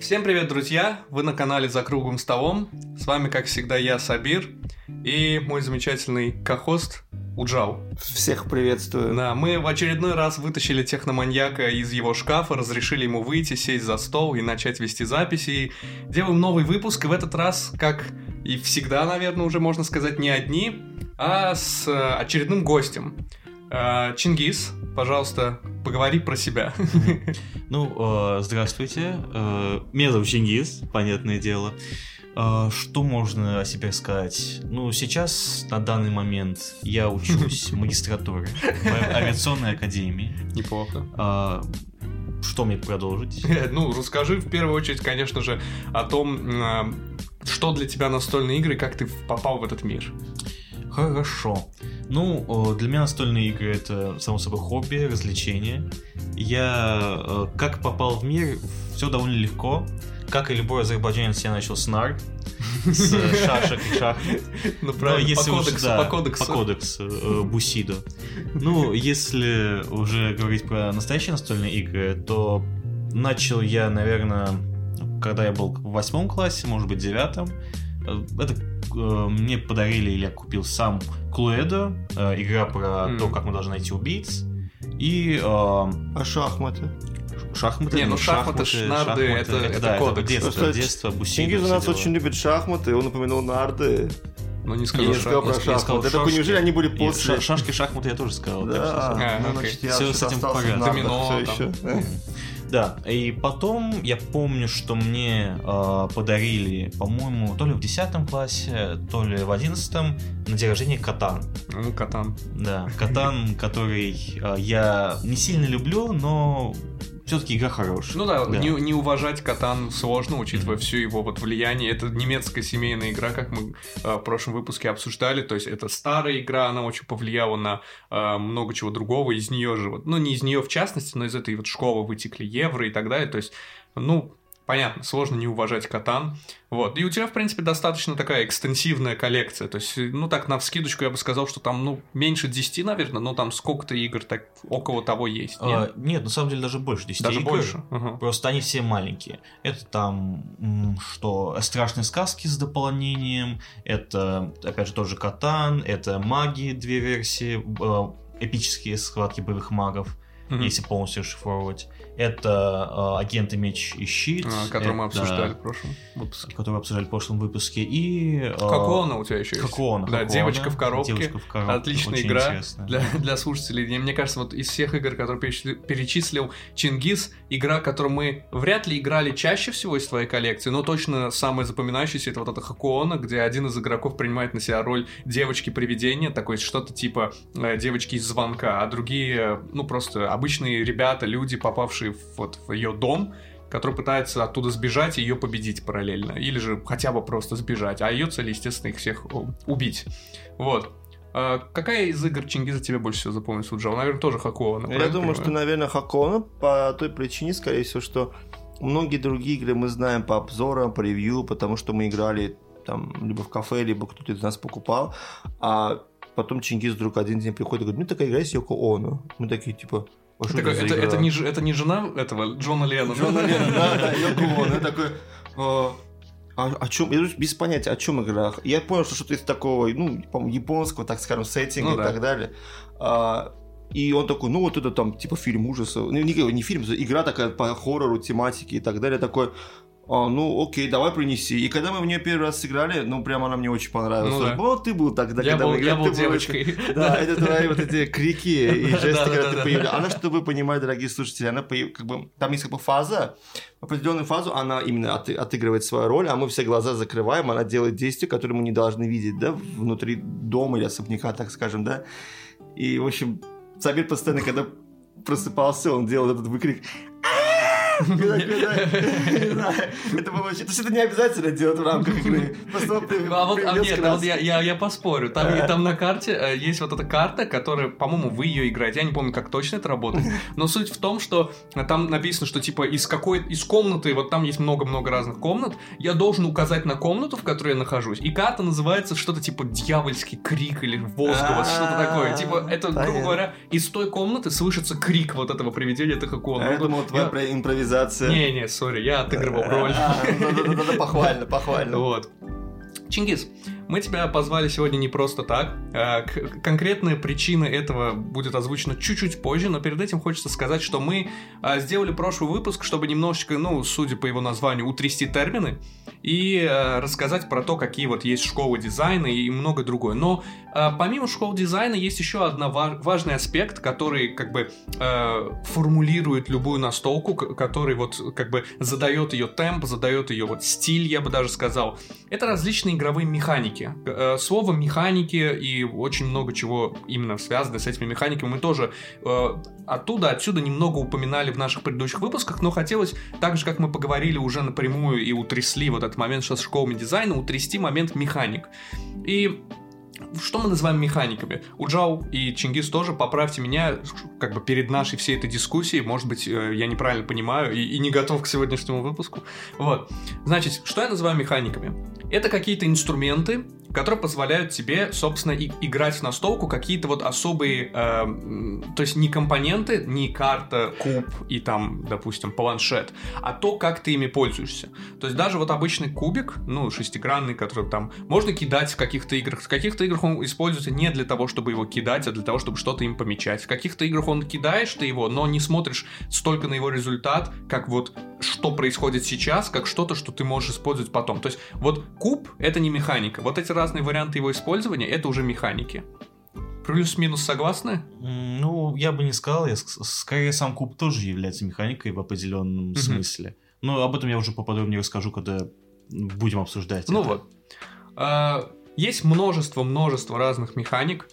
Всем привет, друзья! Вы на канале «За круглым столом». С вами, как всегда, я, Сабир, и мой замечательный кохост Уджал. Всех приветствую. Да, мы в очередной раз вытащили техноманьяка из его шкафа, разрешили ему выйти, сесть за стол и начать вести записи. Делаем новый выпуск, и в этот раз, как и всегда, наверное, уже можно сказать, не одни, а с э, очередным гостем. Э, Чингис, пожалуйста, поговори про себя. Ну, э, здравствуйте. Э, Меня зовут Чингис, понятное дело. Э, Что можно о себе сказать? Ну, сейчас, на данный момент, я учусь в магистратуре в авиационной академии. Неплохо. Что мне продолжить? Ну, расскажи в первую очередь, конечно же, о том, что для тебя настольные игры, как ты попал в этот мир. Хорошо. Ну, э, для меня настольные игры это, само собой, хобби, развлечение. Я э, как попал в мир, все довольно легко. Как и любой азербайджанец, я начал с нар, с шашек и шахмат. Ну, Но правильно, если по кодексу, да, по кодексу. По кодексу, э, Бусидо. Ну, если уже говорить про настоящие настольные игры, то начал я, наверное, когда я был в восьмом классе, может быть, девятом. Это мне подарили или я купил сам Клуэдо, э, игра про Мгм. то, как мы должны найти убийц. И э, А шахматы? шахматы. Не, ну шахматы, шнарды, это- это да, кодекс. детство, Просто детство, Бусидо. Чингис у все нас дела. очень любит шахматы, он упомянул нарды. Ну, не Я скажу, не сказал про я сказал шахматы. Я такой, шашки. неужели они были И после? ша- шашки, шахматы я тоже сказал. так Да, А, ну, значит, я вообще с этим нардах Домино там. еще. Да, и потом я помню, что мне э, подарили, по-моему, то ли в 10 классе, то ли в 11 на день рождения Катан. Ну, Катан. Да, Катан, который э, я не сильно люблю, но все-таки игра хорошая. Ну да, Не, не уважать Катан сложно, учитывая всю его вот влияние. Это немецкая семейная игра, как мы э, в прошлом выпуске обсуждали. То есть это старая игра, она очень повлияла на э, много чего другого. Из нее же, вот, ну не из нее в частности, но из этой вот школы вытекли евро и так далее. То есть, ну, понятно, сложно не уважать Катан. Вот. И у тебя, в принципе, достаточно такая экстенсивная коллекция. То есть, ну так, на вскидочку я бы сказал, что там, ну, меньше 10, наверное, но там сколько-то игр так около того есть. А, нет? нет, на самом деле даже больше 10 Даже игр. больше. Ага. Просто они все маленькие. Это там, что, страшные сказки с дополнением, это, опять же, тот же Катан, это маги, две версии, э, эпические схватки боевых магов, Мгм. если полностью расшифровывать. Это э, агенты Меч и Щит. А, который мы это- обсуждали в прошлом выпуске. Который мы обсуждали в прошлом выпуске. И... э, Хакуона у тебя еще есть. Хакуона, Да, девочка в коробке. Девочка в коробке. Отличная Очень игра интересная. для, для слушателей. И мне кажется, вот из всех игр, которые перечислил, Чингис, игра, которую мы вряд ли играли чаще всего из твоей коллекции, но точно самая запоминающаяся это вот эта Хакуона, где один из игроков принимает на себя роль девочки-привидения, такой что-то типа э, девочки из звонка, а другие, ну просто обычные ребята, люди, попавшие в, вот в ее дом, который пытается оттуда сбежать и ее победить параллельно. Или же хотя бы просто сбежать. А ее цель, естественно, их всех о, убить. Вот. А какая из игр Чингиза тебе больше всего запомнилась, Уджал? Наверное, тоже Хакуона. Я думаю, что, наверное, Хакона по той причине, скорее всего, что многие другие игры мы знаем по обзорам, по ревью, потому что мы играли там либо в кафе, либо кто-то из нас покупал, а потом Чингис вдруг один день приходит и говорит, ну такая игра есть Йоко Оно. Мы такие, типа, «А что Это, это, игра?» это не, это не жена этого Джона Леннона? Джона Леннона, да, да, Йоко Оно. Я такой, «А, а о чем? Я без понятия, о чем игра. Я понял, что что-то из такого, ну, японского, так скажем, сеттинга Ну и да. так далее. А, и он такой, ну вот это там типа фильм ужасов, ну, не, не фильм, игра такая по хоррору, тематике и так далее. Такой, «А, ну окей, давай принеси. И когда мы в нее первый раз сыграли, ну прям она мне очень понравилась. Ну да. Вот ты был тогда, Я когда был, мы я играли, был ты девочкой. да, это твои вот эти крики и жесты, Да, да, когда да, ты появляешься. Она, чтобы вы понимали, дорогие слушатели, она как бы там есть как бы фаза, определенную фазу она именно от- отыгрывает свою роль, а мы все глаза закрываем, она делает действия, которые мы не должны видеть, да, внутри дома или особняка, так скажем, да. И, в общем, Сабир постоянно, когда просыпался, он делал этот выкрик Это очень... То есть это не обязательно делать в рамках игры. Ну, а вот, а нет, а вот я, поспорю. Там, там на карте э, есть вот эта карта, которая, по-моему, вы ее играете. Я не помню, как точно это работает. Но суть в том, что э, там написано, что типа из какой из комнаты, вот там есть много-много разных комнат, я должен указать на комнату, в которой я нахожусь. И карта называется что-то типа дьявольский крик или возглас, что-то такое. Типа, это, грубо говоря, из той комнаты слышится крик вот этого привидения Тахакуона. А я думал, твоя импровизация импровизация. Не-не, сори, я отыгрывал роль. Да-да-да, похвально, похвально. Вот. Чингис, мы тебя позвали сегодня не просто так. А, Конкретная причина этого будет озвучена чуть-чуть позже, но перед этим хочется сказать, что мы а, сделали прошлый выпуск, чтобы немножечко, ну, судя по его названию, утрясти термины и а, рассказать про то, какие вот есть школы дизайна и много другое. Но помимо школ дизайна есть еще один важный аспект, который как бы формулирует любую настолку, который вот как бы задает ее темп, задает ее вот стиль, я бы даже сказал. Это различные игровые механики. Э, Слово механики и очень много чего именно связано с этими механиками мы тоже э, оттуда, отсюда немного упоминали в наших предыдущих выпусках, но хотелось, так же как мы поговорили уже напрямую и утрясли вот этот момент что с школами дизайна, утрясти момент механик. И что мы называем механиками? Уджау и Чингис тоже, поправьте меня, как бы перед нашей всей этой дискуссией, может быть, э, я неправильно понимаю и, и не готов к сегодняшнему выпуску. Вот. Значит, что я называю механиками? Это какие-то инструменты, которые позволяют тебе, собственно, и- играть в настолку какие-то вот особые, э, то есть не компоненты, не карта, куб и там, допустим, планшет, а то, как ты ими пользуешься. То есть даже вот обычный кубик, ну, шестигранный, который там можно кидать в каких-то играх. В каких-то играх он используется не для того, чтобы его кидать, а для того, чтобы что-то им помечать. В каких-то играх он кидаешь ты его, но не смотришь столько на его результат, как вот что происходит сейчас, как что-то, что ты можешь использовать потом. То есть вот куб — это не механика. Вот эти разные варианты его использования — это уже механики. Плюс-минус согласны? Ну, я бы не сказал, я ск- скорее сам куб тоже является механикой в определенном Мгм. смысле. Но об этом я уже поподробнее расскажу, когда будем обсуждать. Ну это. вот. А, Есть множество-множество разных механик.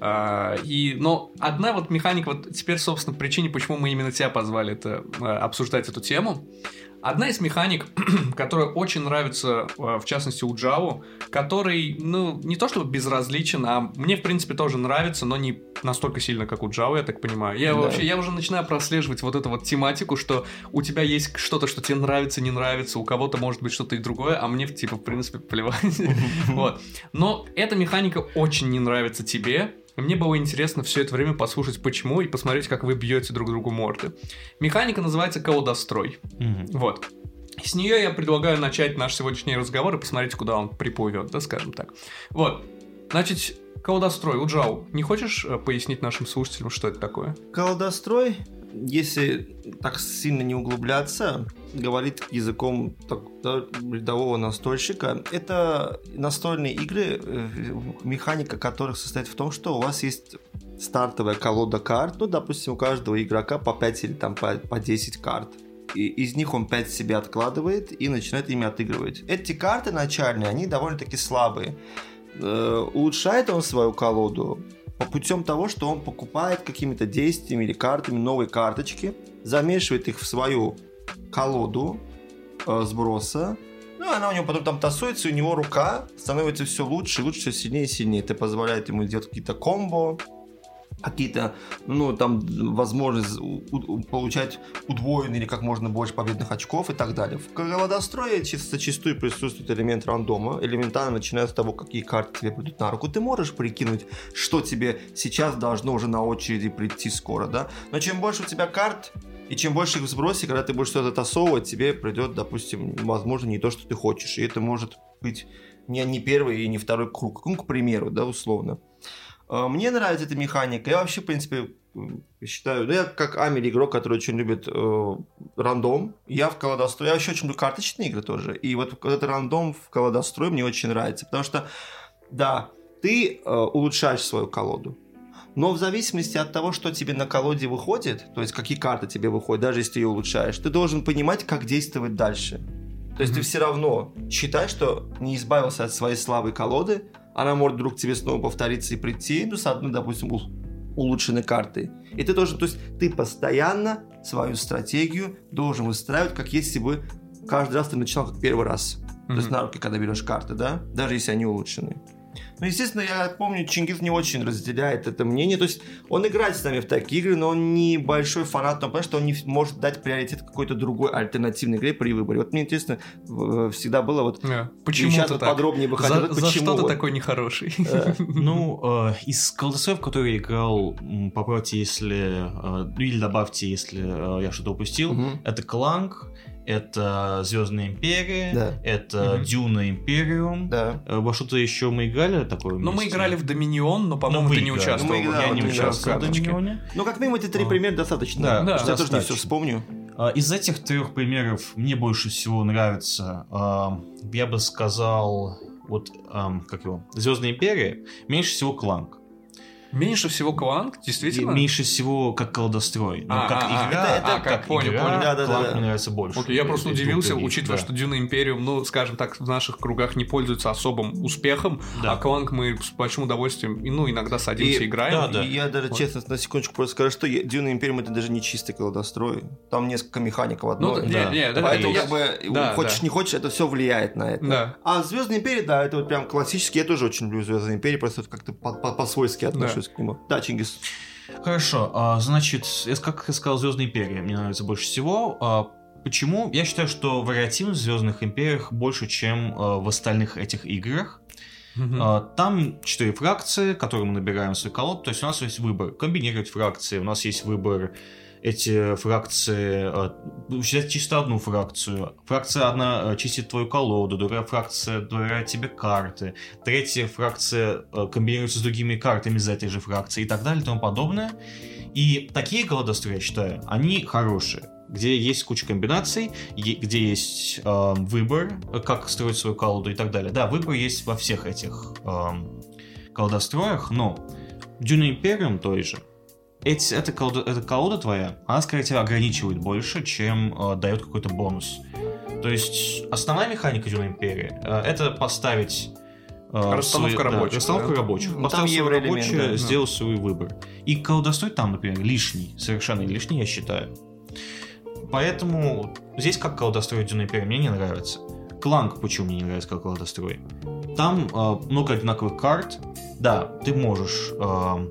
а, И, но одна вот механика, вот теперь, собственно, причине, почему мы именно тебя позвали это, а, обсуждать эту тему. Одна из механик, которая очень нравится, а, в частности, у Java, который, ну, не то чтобы безразличен, а мне, в принципе, тоже нравится, но не настолько сильно, как у Java, я так понимаю. Я Да. вообще, я уже начинаю прослеживать вот эту вот тематику, что у тебя есть что-то, что тебе нравится, не нравится, у кого-то может быть что-то и другое, а мне, типа, в принципе, плевать. Вот. Но эта механика очень не нравится тебе. Мне было интересно все это время послушать, почему, и посмотреть, как вы бьете друг другу морды. Механика называется колодострой. Мгм. Вот. С нее я предлагаю начать наш сегодняшний разговор и посмотреть, куда он приплывет, да, скажем так. Вот. Значит, колодострой, Уджау, не хочешь э, пояснить нашим слушателям, что это такое? Колодострой, если так сильно не углубляться, говорит языком так- да, рядового настольщика, это настольные игры, э, механика которых состоит в том, что у вас есть стартовая колода карт, ну, допустим, у каждого игрока по 5 или там по, по 10 карт. И из них он 5 себе откладывает и начинает ими отыгрывать. Эти карты начальные, они довольно-таки слабые. Э, улучшает он свою колоду по путем того, что он покупает какими-то действиями или картами новые карточки, замешивает их в свою колоду э, сброса, ну, она у него потом там тасуется, и у него рука становится все лучше, лучше, все сильнее и сильнее. Это позволяет ему делать какие-то комбо, какие-то, ну, там, возможность у- получать удвоенный или как можно больше победных очков и так далее. В колодострое чисто зачастую присутствует элемент рандома, элементарно начиная с того, какие карты тебе придут на руку. Ты можешь прикинуть, что тебе сейчас должно уже на очереди прийти скоро, да? Но чем больше у тебя карт, и чем больше их в сбросе, когда ты будешь что-то тасовывать, тебе придет, допустим, возможно, не то, что ты хочешь. И это может быть не, не первый и не второй круг. Ну, к примеру, да, условно. А, Мне нравится эта механика. Я вообще, в принципе, считаю, ну, я как Амель игрок, который очень любит э, рандом. Я в колодострой, я еще очень люблю карточные игры тоже. И вот этот рандом в колодострой мне очень нравится. Потому что, да, ты э, улучшаешь свою колоду. Но в зависимости от того, что тебе на колоде выходит, то есть какие карты тебе выходят, даже если ты ее улучшаешь, ты должен понимать, как действовать дальше. То есть ты Мгм. все равно считай, что не избавился от своей слабой колоды, она может вдруг тебе снова повториться и прийти, ну, с одной, допустим, ул- улучшенной картой. И ты должен, то есть ты постоянно свою стратегию должен выстраивать, как если бы каждый раз ты начинал как первый раз. То есть на руки, когда берешь карты, да? Даже если они улучшены. Ну, естественно, я помню, Чингис не очень разделяет это мнение. То есть он играет с нами в такие игры, но он не большой фанат, но потому что он не может дать приоритет какой-то другой альтернативной игре при выборе. Вот мне интересно, всегда было вот... Yeah. Почему сейчас вот подробнее бы хотел, за, за что вот? ты такой нехороший? Ну, э, из колдосов, которые играл, поправьте, если... Э, или добавьте, если э, я что-то упустил. Это Кланк, это Звездная империя, Да. это Мгм. Дюна Империум. Да. Э, Во что-то еще мы играли такое Ну, мы играли в Доминион, но, по-моему, Ну, ты не участвовал. Ну, мы играли, Я не участвовал в. Доминионе. Ну, как минимум, эти три А. примера достаточно. Да, Да, я тоже не все вспомню. А, Из этих трех примеров мне больше всего нравится, а, я бы сказал, вот, как его, Звездная империя, меньше всего Кланк. Меньше всего Кланк, И действительно? меньше всего как колдострой. Но А, как а, а, игра, это- это- как, как, понял, игра, понял. Да, да, да, Кланк да. мне нравится больше. Окей, я просто Из удивился, других, учитывая, да. что Дюна Империум, ну, скажем так, в наших кругах не пользуется особым успехом, Да. а Кланк мы с большим удовольствием, ну, иногда садимся, И- играем. да, да. И я даже Вот. честно на секундочку просто скажу, что Дюна Империум это даже не чистый колдострой. Там несколько механик в Ну, одной. не, да. не, да, Поэтому я- как бы да, хочешь да. не хочешь, это все влияет на это. Да. А Звездная империя, да, это вот прям классический. Я тоже очень люблю Звездную империю, просто как-то по- по- по-свойски отношусь к нему. Да, Чингис. Хорошо, а, значит, как я сказал, Звездная империя мне нравится больше всего. А, Почему? Я считаю, что вариативность в Звездных империях больше, чем а, в остальных этих играх. А, Там четыре фракции, которые мы набираем в свой колод. То есть у нас есть выбор комбинировать фракции, у нас есть выбор эти фракции, а, взять чисто одну фракцию. Фракция одна а, чистит твою колоду, другая фракция добавляет тебе карты, третья фракция а, комбинируется с другими картами из этой же фракции и так далее и тому подобное. И такие колодостры, я считаю, они хорошие где есть куча комбинаций, где есть э, выбор, э, как строить свою колоду и так далее. Да, выбор есть во всех этих эм, колодостроях, но Dune Imperium той же, эти, эта, колода, эта колода твоя, она, скорее тебя ограничивает больше, чем э, дает какой-то бонус. То есть основная механика Dune Imperia э, это поставить э, Расстановка свои- да, рабочих, расстановка да? рабочих. Ну, Поставил свой рабочий, да. сделал свой выбор. И колдострой там, например, лишний, совершенно лишний, я считаю. Поэтому здесь как колдострой Dune Imperia мне не нравится. Кланк почему мне не нравится как колдострой? Там э, много одинаковых карт. Да, ты можешь э,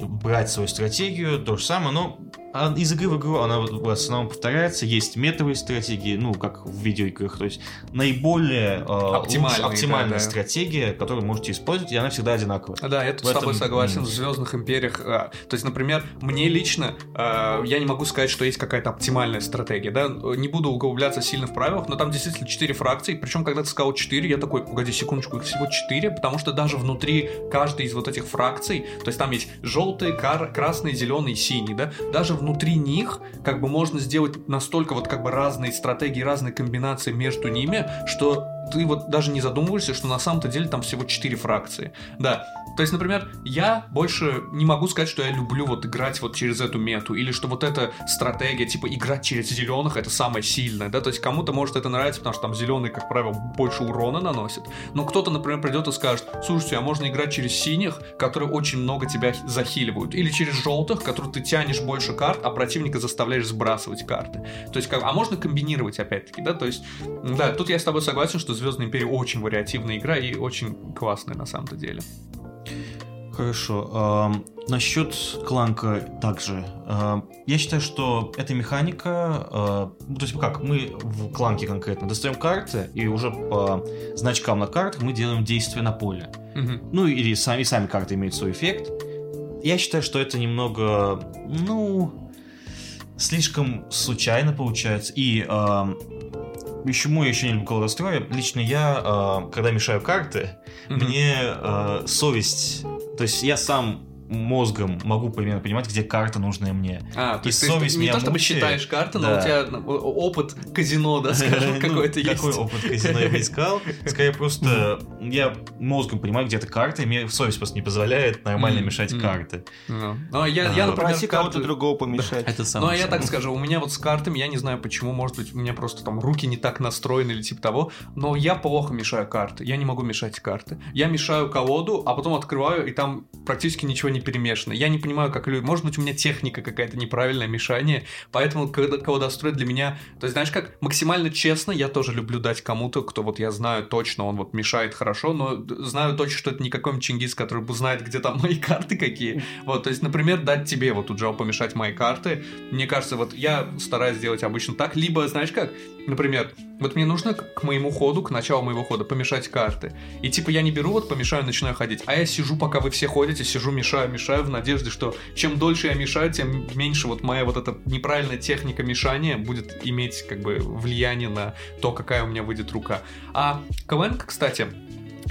брать свою стратегию, то же самое, но а, из игры в игру она в основном повторяется. Есть метовые стратегии, ну, как в видеоиграх. То есть наиболее э, оптимальная да, стратегия, которую можете использовать, и она всегда одинаковая. Да, я тут В с тобой этом согласен. минус. В Звездных империях. а, то есть, например, мне лично а, я не могу сказать, что есть какая-то оптимальная стратегия. Да? Не буду углубляться сильно в правилах, но там действительно 4 фракции. Причем, когда ты сказал 4, я такой, погоди секундочку, их всего 4, потому что даже внутри каждой из вот этих фракций, то есть там есть желтый, кар- красный, зеленый, синий, да, даже внутри них как бы можно сделать настолько вот как бы разные стратегии, разные комбинации между ними, что ты вот даже не задумываешься, что на самом-то деле там всего 4 фракции. Да, то есть, например, я больше не могу сказать, что я люблю вот играть вот через эту мету, или что вот эта стратегия, типа играть через зеленых, это самое сильное, да, то есть кому-то может это нравится, потому что там зеленый, как правило, больше урона наносит, но кто-то, например, придет и скажет, слушайте, а можно играть через синих, которые очень много тебя захиливают, или через желтых, которые ты тянешь больше карт, а противника заставляешь сбрасывать карты. То есть, как, а можно комбинировать опять-таки, да, то есть, да, тут я с тобой согласен, что Звездная Империя очень вариативная игра и очень классная на самом-то деле. Хорошо. Насчет кланка также. Я считаю, что эта механика... а, ну, то есть как, мы в кланке конкретно достаем карты, и уже по значкам на картах мы делаем действия на поле. Мгм. Ну, или сами, сами карты имеют свой эффект. Я считаю, что это немного, ну, слишком случайно получается. И почему я еще не люблю колдостроя? Лично я, а, когда мешаю карты, мне э, совесть, то есть я сам мозгом могу примерно понимать, где карта нужная мне. А, то И есть ты совесть не меня то чтобы мучает. считаешь карты, но Да. у тебя ну, опыт казино, да, скажем, Ну, какой-то есть. Какой опыт казино я бы искал? Скорее просто я мозгом понимаю, где эта карта, и мне совесть просто не позволяет нормально мешать карты. Ну, ну, а я, я, например, кого-то карты- другого помешать. Это Ну, а я так скажу, у меня вот с картами, я не знаю почему, может быть, у меня просто там руки не так настроены или типа того, но я плохо мешаю карты, я не могу мешать карты. Я мешаю колоду, а потом открываю, и там практически ничего не перемешаны. Я не понимаю, как люди... Может быть, у меня техника какая-то неправильная, мешание, поэтому когда колодострой для меня... То есть, знаешь, как максимально честно я тоже люблю дать кому-то, кто вот я знаю точно, он вот мешает хорошо, но знаю точно, что это не какой-нибудь Чингис, который знает, где там мои карты какие. Вот, то есть, например, дать тебе вот у Джо помешать мои карты. Мне кажется, вот я стараюсь сделать обычно так, либо, знаешь как, например, вот мне нужно к моему ходу, к началу моего хода помешать карты. И типа я не беру, вот помешаю, начинаю ходить, а я сижу, пока вы все ходите, сижу, мешаю, мешаю в надежде, что чем дольше я мешаю, тем меньше вот моя вот эта неправильная техника мешания будет иметь как бы влияние на то, какая у меня выйдет рука. А КВН, кстати,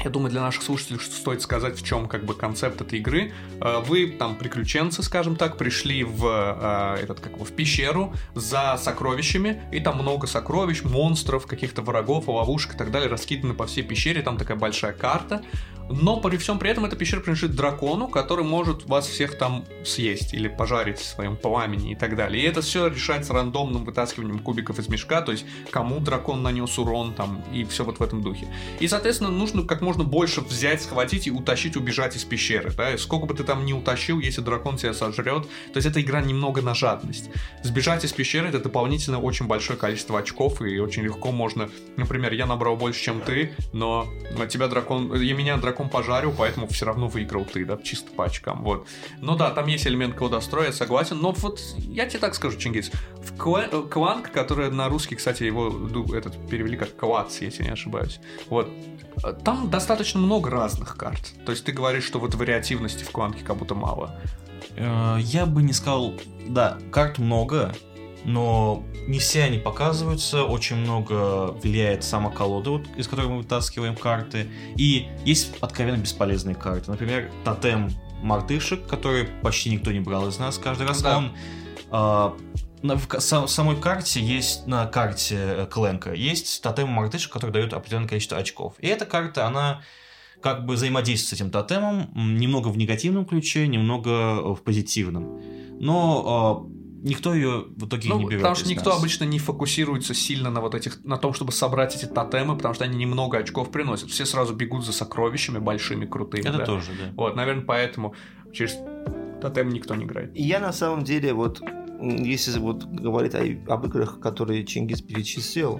я думаю, для наших слушателей что стоит сказать, в чем как бы концепт этой игры. Э, вы там приключенцы, скажем так, пришли в э, этот как бы в пещеру за сокровищами, и там много сокровищ, монстров, каких-то врагов, ловушек и так далее раскиданы по всей пещере. Там такая большая карта. Но при всем при этом эта пещера принадлежит дракону, который может вас всех там съесть или пожарить в своем пламени и так далее. И это все решается рандомным вытаскиванием кубиков из мешка, то есть кому дракон нанес урон там и все вот в этом духе. И, соответственно, нужно как можно больше взять, схватить и утащить, убежать из пещеры. Да? Сколько бы ты там не утащил, если дракон тебя сожрет. То есть эта игра немного на жадность. Сбежать из пещеры это дополнительно очень большое количество очков, и очень легко можно... Например, я набрал больше, чем ты, но тебя дракон... И меня дракон пожарил, поэтому все равно выиграл ты, да, чисто по очкам, вот. Ну да, там есть элемент колдостроя, согласен, но вот я тебе так скажу, Чингис, в Кланк, который на русский, кстати, его этот перевели как Клац, если не ошибаюсь, вот, там достаточно много разных карт, то есть ты говоришь, что вот вариативности в Кланке как будто мало. Э, я бы не сказал, да, карт много, но не все они показываются, очень много влияет сама колода, вот, из которой мы вытаскиваем карты, и есть откровенно бесполезные карты. Например, тотем мартышек, который почти никто не брал из нас каждый раз. Да. Он э, на, в, в самой карте есть, на карте э, Кленка, есть тотем мартышек, который дает определенное количество очков. И эта карта, она как бы взаимодействует с этим тотемом, немного в негативном ключе, немного в позитивном. Но а, никто ее в итоге ну, не берет. Потому что никто нас. обычно не фокусируется сильно на вот этих, на том, чтобы собрать эти тотемы, потому что они немного очков приносят. Все сразу бегут за сокровищами большими, крутыми. Это да. тоже, да. Вот, наверное, поэтому через тотем никто не играет. И я на самом деле вот, если вот говорить о, об играх, которые Чингис перечислил,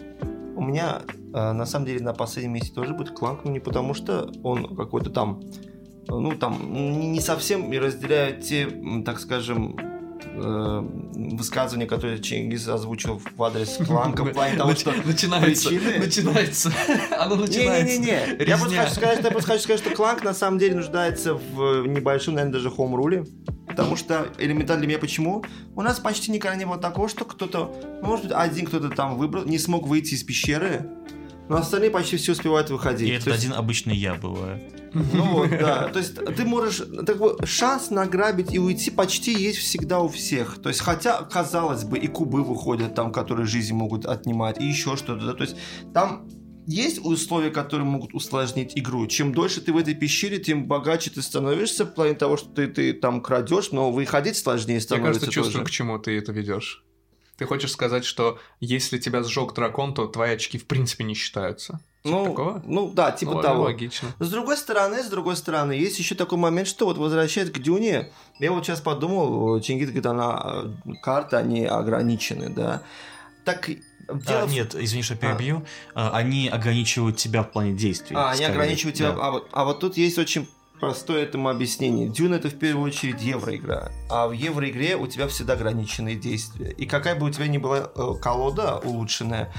у меня э, на самом деле на последнем месте тоже будет кланк, но не потому что он какой-то там ну, там, не совсем разделяют те, так скажем, э, высказывание, которое Чингис озвучил в адрес Кланка в плане того, что начинается, причины... начинается, оно начинается. Не-не-не, я просто хочу сказать, я просто хочу сказать, что Кланк на самом деле нуждается в небольшом, наверное, даже хоум-руле, потому что элементарно для меня почему? У нас почти никогда не было такого, что кто-то, может быть, один кто-то там выбрал, не смог выйти из пещеры, но остальные почти все успевают выходить. И это есть... один обычный я бываю. Ну вот, да. То есть ты можешь... Так, шанс награбить и уйти почти есть всегда у всех. То есть хотя, казалось бы, и кубы выходят там, которые жизнь могут отнимать, и еще что-то. Да? То есть там есть условия, которые могут усложнить игру. Чем дольше ты в этой пещере, тем богаче ты становишься в плане того, что ты, ты там крадешь, но выходить сложнее становится. Я кажется, чувствую, к чему ты это ведешь. Ты хочешь сказать, что если тебя сжег дракон, то твои очки в принципе не считаются? Типа ну, такого? ну да, типа ну, того. Логично. С другой стороны, с другой стороны, есть еще такой момент, что вот возвращаясь к Дюне, я вот сейчас подумал, Чингис говорит, она э, карты, они ограничены, да. Так Дело... А, нет, извини, что перебью. А. Они ограничивают тебя в плане действий. А, скорее. они ограничивают тебя. Да. А, вот, а вот тут есть очень простое этому объяснение. Дюна это в первую очередь евроигра. А в евроигре у тебя всегда ограниченные действия. И какая бы у тебя ни была э, колода улучшенная,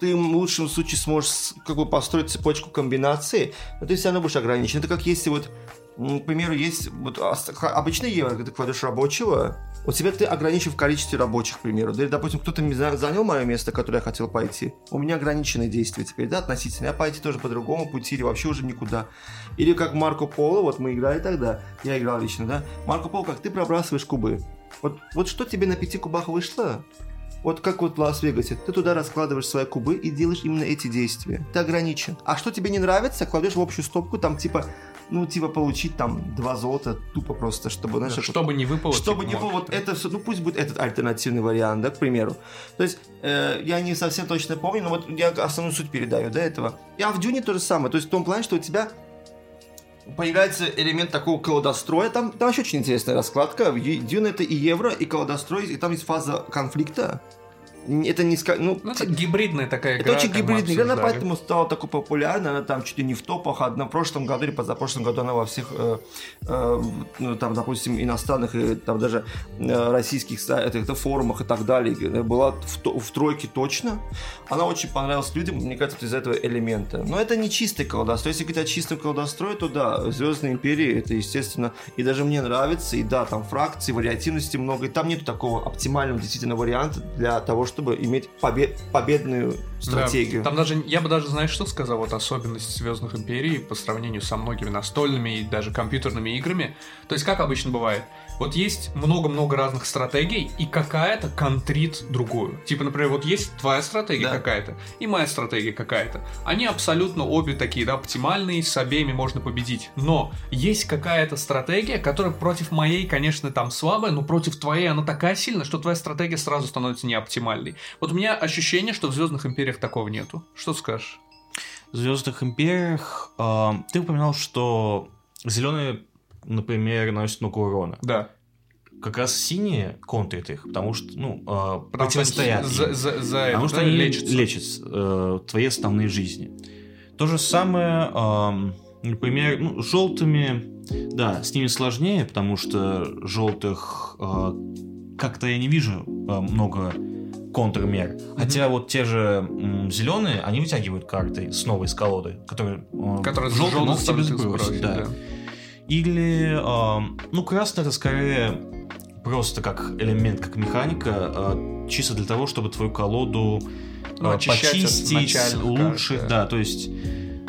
ты в лучшем случае сможешь как бы построить цепочку комбинаций, но ты все равно будешь ограничен. Это как если вот, к примеру, есть вот обычный евро, когда ты кладешь рабочего, у тебя ты ограничен в количестве рабочих, к примеру. Да, или, допустим, кто-то занял мое место, которое я хотел пойти. У меня ограниченные действия теперь, да, относительно. Я пойти тоже по другому пути или вообще уже никуда. Или как Марко Поло, вот мы играли тогда, я играл лично, да. Марко Поло, как ты пробрасываешь кубы. Вот, вот что тебе на пяти кубах вышло, вот как вот в Лас-Вегасе, ты туда раскладываешь свои кубы и делаешь именно эти действия. Ты ограничен. А что тебе не нравится, кладешь в общую стопку, там типа ну, типа, получить там два золота тупо просто, чтобы, знаешь... Да, чтобы не выпало. Чтобы типа, не выпало, вот это все, ну, пусть будет этот альтернативный вариант, да, к примеру. То есть, э, я не совсем точно помню, но вот я основную суть передаю, до этого. И а в Дюне то же самое, то есть в том плане, что у тебя появляется элемент такого колодостроя. Там, там вообще очень интересная раскладка. Дюн это и евро, и колодострой, и там есть фаза конфликта. Это не ска- ну, Ну, это гибридная такая это игра. очень как мы гибридная игра, она поэтому стала такой популярной, она там чуть ли не в топах, одна в прошлом году или позапрошлом году она во всех, э, э, ну, там, допустим, иностранных и там даже э, российских сайтах, это форумах и так далее, э, была в, то- в тройке точно. Она очень понравилась людям, мне кажется, из-за этого элемента. Но это не чистый колдострой. Если говорить о чистом колдострое, то да, Звездные империи, это, естественно, и даже мне нравится, и да, там фракции, вариативности много, и там нет такого оптимального действительно варианта для того, чтобы иметь побе- победную стратегию. Да. Там даже, я бы даже, знаешь, что сказал, вот особенность Звездных Империй по сравнению со многими настольными и даже компьютерными играми. То есть, как обычно бывает, вот есть много-много разных стратегий, и какая-то контрит другую. Типа, например, вот есть твоя стратегия Да. какая-то, и моя стратегия какая-то. Они абсолютно обе такие, да, оптимальные, с обеими можно победить. Но есть какая-то стратегия, которая против моей, конечно, там слабая, но против твоей она такая сильная, что твоя стратегия сразу становится неоптимальной. Вот у меня ощущение, что в Звездных Империях такого нету. Что скажешь? В Звездных империях э, ты упоминал, что зеленые, например, наносят много урона. Да. Как раз синие контрят их, потому что, ну, э, Потому что противостоят за, им. за, за это, Потому что да, они лечатся. лечат э, твои основные жизни. То же самое, эм, например, ну, желтыми, да, с ними сложнее, потому что желтых э, как-то я не вижу э, много контрмер. Хотя вот те же зеленые, они вытягивают карты снова из колоды, которые, э, Которые желтые желтые могут тебе сбросить, да. да. Или, ну, красный это скорее просто как элемент, как механика, э, чисто для того, чтобы твою колоду Ну, от почистить, улучшить, карт, да. то есть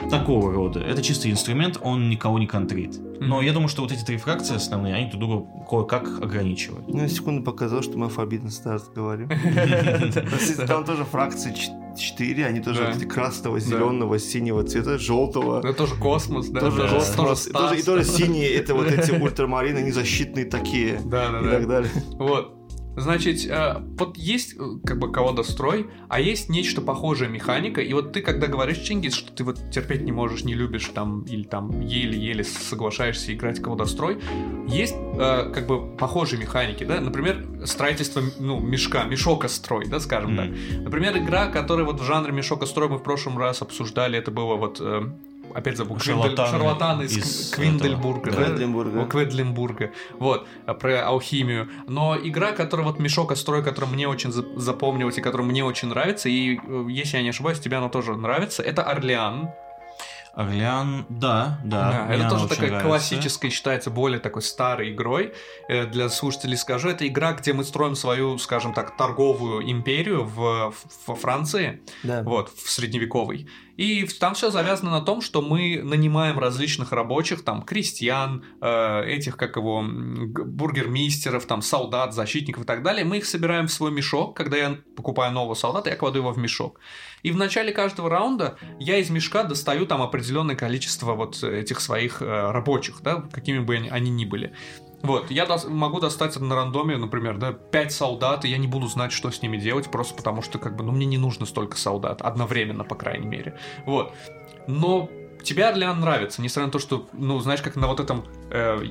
такого рода. Это чистый инструмент, он никого не контрит. Но я думаю, что вот эти три фракции основные, они друг друга кое-как ограничивают. Ну, я секунду показал, что мы алфавитно старт говорим. Там тоже фракции 4, они тоже Да. красного, зеленого, синего цвета, желтого. Это тоже космос, да? Тоже космос. тоже И тоже- И синие, это вот эти ультрамарины, они защитные такие. Да, да, И да. так далее. Вот. Значит, э, вот есть э, как бы колодострой, а есть нечто похожее механика, и вот ты когда говоришь, Чингис, что ты вот терпеть не можешь, не любишь там, или там еле-еле соглашаешься играть колодострой, есть э, как бы похожие механики, да, например, строительство, ну, мешка, мешокострой, да, скажем так. М. Например, игра, которая вот в жанре мешокострой мы в прошлом раз обсуждали, это было вот... э, Опять забыл. Шарлатаны Шарлатаны из, из Квиндельбурга. этого, да? О, Кведлинбурга. Вот, а, про алхимию. Но игра, которая вот мешок строй, которая мне очень за- запомнилась и которая мне очень нравится, и э, если я не ошибаюсь, тебе она тоже нравится, это Орлеан. Орлеан, да, да. Да, это тоже такая нравится. классическая, считается более такой старой игрой. Э, Для слушателей скажу, это игра, где мы строим свою, скажем так, торговую империю в, во Франции. Да. вот, в средневековой. И там все завязано на том, что мы нанимаем различных рабочих, там, крестьян, э, этих, как его, бургермистеров, там, солдат, защитников и так далее. Мы их собираем в свой мешок. Когда я покупаю нового солдата, я кладу его в мешок. И в начале каждого раунда я из мешка достаю там определенное количество вот этих своих э, рабочих, да, какими бы они, они ни были. Вот, я дос- могу достать на рандоме, например, да, 5 солдат, и я не буду знать, что с ними делать, просто потому что, как бы, ну, мне не нужно столько солдат, одновременно, по крайней мере. Вот. Но тебе Орлеан нравится, несмотря на то, что, ну, знаешь, как на вот этом, э,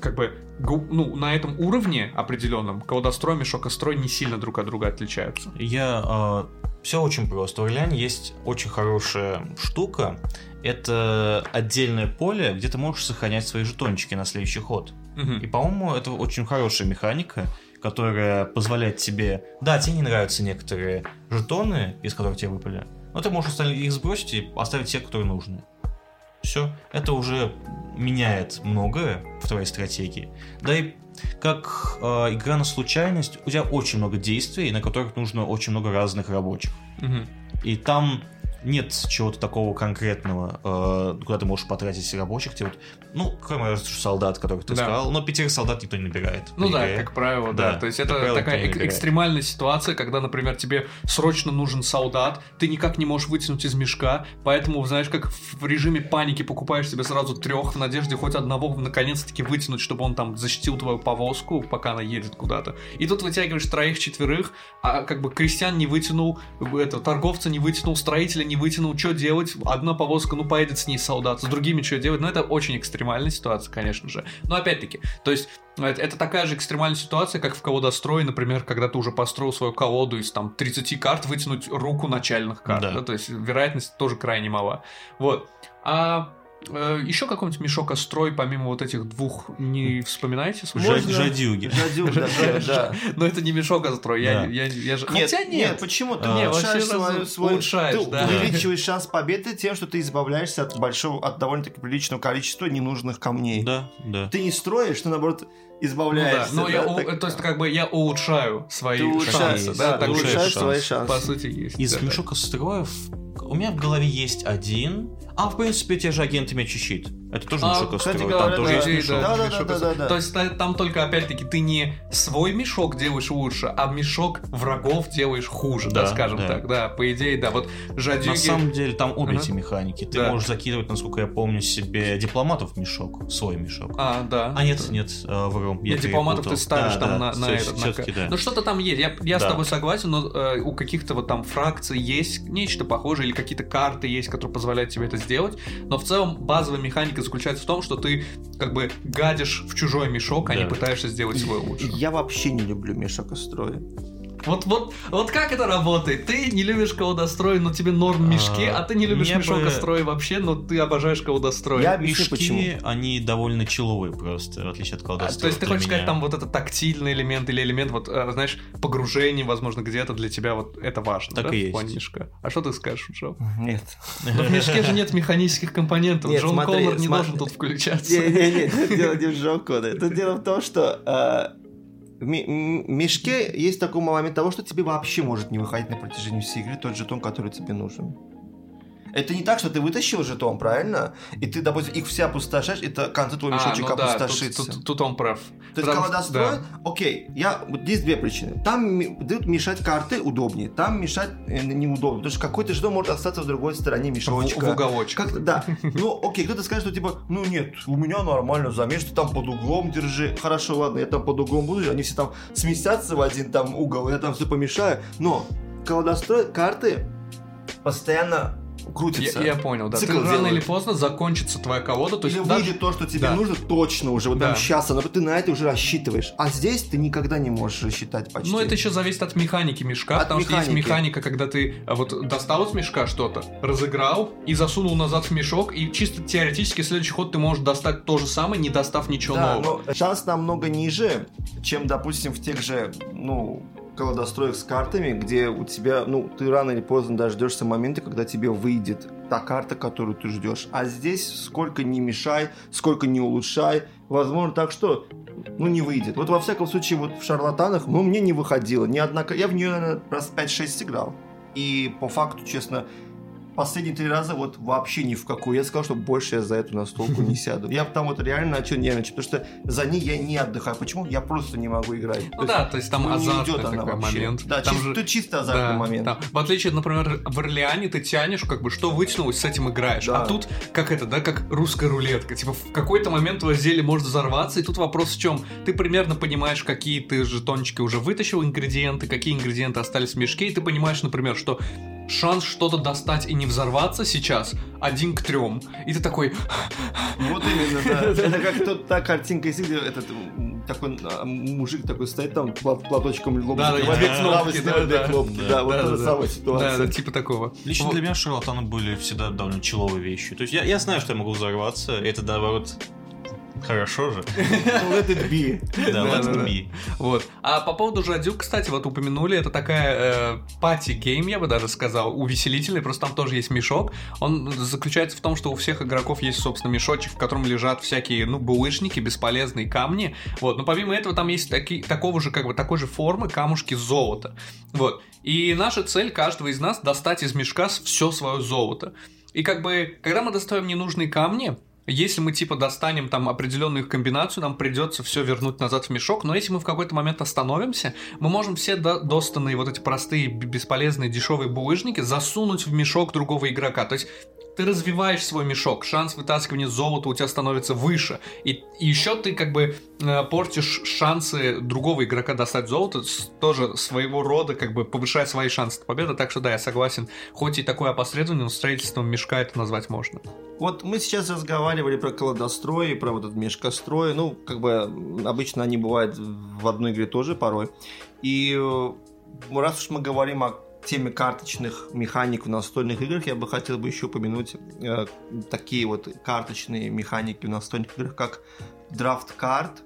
как бы, ну, на этом уровне определенном, колдострой, мешокострой не сильно друг от друга отличаются. Я все очень просто. В Орлеане есть очень хорошая штука. Это отдельное поле, где ты можешь сохранять свои жетончики на следующий ход. Мгм. И, по-моему, это очень хорошая механика, которая позволяет тебе... Да, тебе не нравятся некоторые жетоны, из которых тебе выпали, но ты можешь их сбросить и оставить те, которые нужны. Все. Это уже меняет многое в твоей стратегии. Да и как э, игра на случайность, у тебя очень много действий, на которых нужно очень много разных рабочих. Мгм. И там нет чего-то такого конкретного, э, куда ты можешь потратить рабочих. Тебе вот, ну, кроме солдат, которых ты Да. сказал, но пятерых солдат никто не набирает. Ну да, игре. как правило, да. Да, То есть это правило, такая эк- экстремальная ситуация, когда, например, тебе срочно нужен солдат, ты никак не можешь вытянуть из мешка, поэтому, знаешь, как в режиме паники покупаешь себе сразу трех в надежде хоть одного наконец-таки вытянуть, чтобы он там защитил твою повозку, пока она едет куда-то. И тут вытягиваешь троих-четверых, а как бы крестьян не вытянул, это, торговца не вытянул, строителя не не вытянул, что делать? Одна повозка, ну, поедет с ней солдат, с другими что делать? Ну, это очень экстремальная ситуация, конечно же. Но опять-таки, то есть это, это такая же экстремальная ситуация, как в колодострое, например, когда ты уже построил свою колоду из там 30 карт, вытянуть руку начальных карт. Да. Да, то есть вероятность тоже крайне мала. Вот. А э, еще какой-нибудь мешок острой, помимо вот этих двух, не вспоминаете? Жад- жадюги. Да, да. Но это не мешок острой, я, Да. я, я же... Нет, Хотя нет, почему? Ты А, улучшаешь, свой, свой- улучшаешь, ты да. увеличиваешь шанс победы тем, что ты избавляешься от большого, от довольно-таки приличного количества ненужных камней. Да, да. Ты не строишь, ты наоборот Ну да, избавляешься. но я, да, у- так- то есть как бы я улучшаю свои ты улучшаешь, шансы, да, да, ты так улучшаешь шанс. свои шансы. по сути есть. Из да, да. мешка строев у меня в голове есть один. А, в принципе, те же агенты меч и щит. Это тоже А, мешок кстати говоря, Там тоже да. есть мешок. Да, да, мешок да, да, да. То есть та- там только, опять-таки, ты не свой мешок делаешь лучше, а мешок врагов делаешь хуже, да, Да, скажем да. так. Да, по идее, да. Вот жадюги... На самом деле там обе Ага. эти механики. Ты Да. можешь закидывать, насколько я помню, себе дипломатов в мешок, свой мешок. А, да. А нет, нет, э, вру. я дипломатов ты ставишь Да, там да, на, на этот. на да. Ну что-то там есть. Я, я с Да. тобой согласен, но э, у каких-то вот там фракций есть нечто похожее, или какие-то карты есть, которые позволяют тебе это сделать. Но в целом базовая механика заключается в том, что ты как бы гадишь в чужой мешок, а не Да. пытаешься сделать свой лучше. Я вообще не люблю мешокострои. Вот, вот, вот как это работает? Ты не любишь колодострой, но тебе норм мешки, а, А, ты не любишь мне бы- мешокострой вообще, но ты обожаешь колодострой. Я объясню, почему. Они довольно человые просто, в отличие от А, колдовства. то есть ты хочешь сказать, там вот это тактильный элемент или элемент, вот, э, знаешь, погружение, возможно, где-то для тебя вот это важно, Так да, и в есть. плане мешка? А что ты скажешь, Джо? Нет. Но в мешке же нет механических компонентов, Нет, Джон смотри, Коннор не должен тут включаться. Не-не-не, тут дело не в Джо Конноре. Тут дело в том, что э, мешке есть такой момент того, что тебе вообще может не выходить на протяжении всей игры тот жетон, который тебе нужен. Это не так, что ты вытащил жетон, правильно? И ты, допустим, их все опустошаешь, и то к концу твой А, мешочек ну да, опустошится. тут, тут- тут он прав. То есть колодострой, да. окей, я, вот здесь две причины. Там мешать карты удобнее, там мешать э, неудобно, потому что какой-то жетон может остаться в другой стороне В, мешочка. в уголочек. Как, да, ну окей, кто-то скажет, что типа, ну нет, у меня нормально замеш, ты там под углом держи. Хорошо, ладно, я там под углом буду, они все там сместятся в один там угол, я там все помешаю. Но колодострой, карты постоянно крутятся. Я, я понял, да. Цикл ты рано или поздно закончится твоя колода, то Или есть даже- выйдет то, что тебе Да. нужно точно уже, вот Да. там сейчас, но ты на это уже рассчитываешь. А здесь ты никогда не можешь рассчитать почти. Ну, это еще зависит от механики мешка, От потому что есть механики. механика, когда ты а, вот достал из мешка что-то, разыграл и засунул назад в мешок, и чисто теоретически следующий ход ты можешь достать то же самое, не достав ничего Да, нового. но шанс намного ниже, чем, допустим, в тех же, ну, колодостроях с картами, где у тебя, ну, ты рано или поздно дождешься момента, когда тебе выйдет та карта, которую ты ждешь. А здесь сколько не мешай, сколько не улучшай, возможно так, что ну, не выйдет. Вот во всяком случае, вот в шарлатанах, ну, мне не выходило. Ни одна... Я в нее, наверное, раз 5-6 играл. И по факту, честно, последние три раза вот вообще ни в какую. Я сказал, что больше я за эту настолку не сяду. Я там вот реально начал нервничать, потому что за ней я не отдыхаю. Почему? Я просто не могу играть. Ну да, то есть там ну, азартный идет такой момент. Да, там чис- же- тут чисто азартный Да, момент. да. В отличие, например, в Орлеане ты тянешь, как бы, что вытянулось, с этим играешь. Да. А тут, как это, да, как русская рулетка. Типа, в какой-то момент твое зелье может взорваться, и тут вопрос в чем? Ты примерно понимаешь, какие ты жетончики уже вытащил ингредиенты, какие ингредиенты остались в мешке, и ты понимаешь, например, что шанс что-то достать и не взорваться сейчас один к трем. И ты такой, Вот именно, да. Это как тот, та картинка, если где этот такой а, мужик такой стоит там, плат- платочком лоб Да, да, закрывает, две кнопки, да, две да. кнопки. Да, Да, вот да, та же да. самая да, ситуация. да, типа такого. Лично Вот. для меня шарлатаны были всегда довольно чилловые вещи. То есть я, я знаю, что я могу взорваться, это наоборот хорошо же. Let it be. Да, let it be. Вот. А по поводу Жадюк, кстати, вот упомянули, это такая party game, я бы даже сказал, увеселительный, просто там тоже есть мешок. Он заключается в том, что у всех игроков есть, собственно, мешочек, в котором лежат всякие, ну, булыжники, бесполезные камни. Вот. Но помимо этого там есть таки, такого же, как бы, такой же формы камушки золота. Вот. И наша цель каждого из нас достать из мешка все свое золото. И как бы, когда мы достаем ненужные камни, если мы типа достанем там определенную их комбинацию, нам придется все вернуть назад в мешок, но если мы в какой-то момент остановимся, мы можем все до- достанные вот эти простые, бесполезные, дешевые булыжники засунуть в мешок другого игрока. То есть ты развиваешь свой мешок, шанс вытаскивания золота у тебя становится выше. И, и еще ты как бы э, портишь шансы другого игрока достать золото, тоже своего рода как бы повышает свои шансы на победу. Так что да, я согласен. Хоть и такое опосредование, но строительством мешка это назвать можно. Вот мы сейчас разговаривали про колодострой, про вот этот мешкострой. Ну, как бы обычно они бывают в одной игре тоже порой. И э, раз уж мы говорим о теме карточных механик в настольных играх, я бы хотел бы еще упомянуть э, такие вот карточные механики в настольных играх, как драфт карт.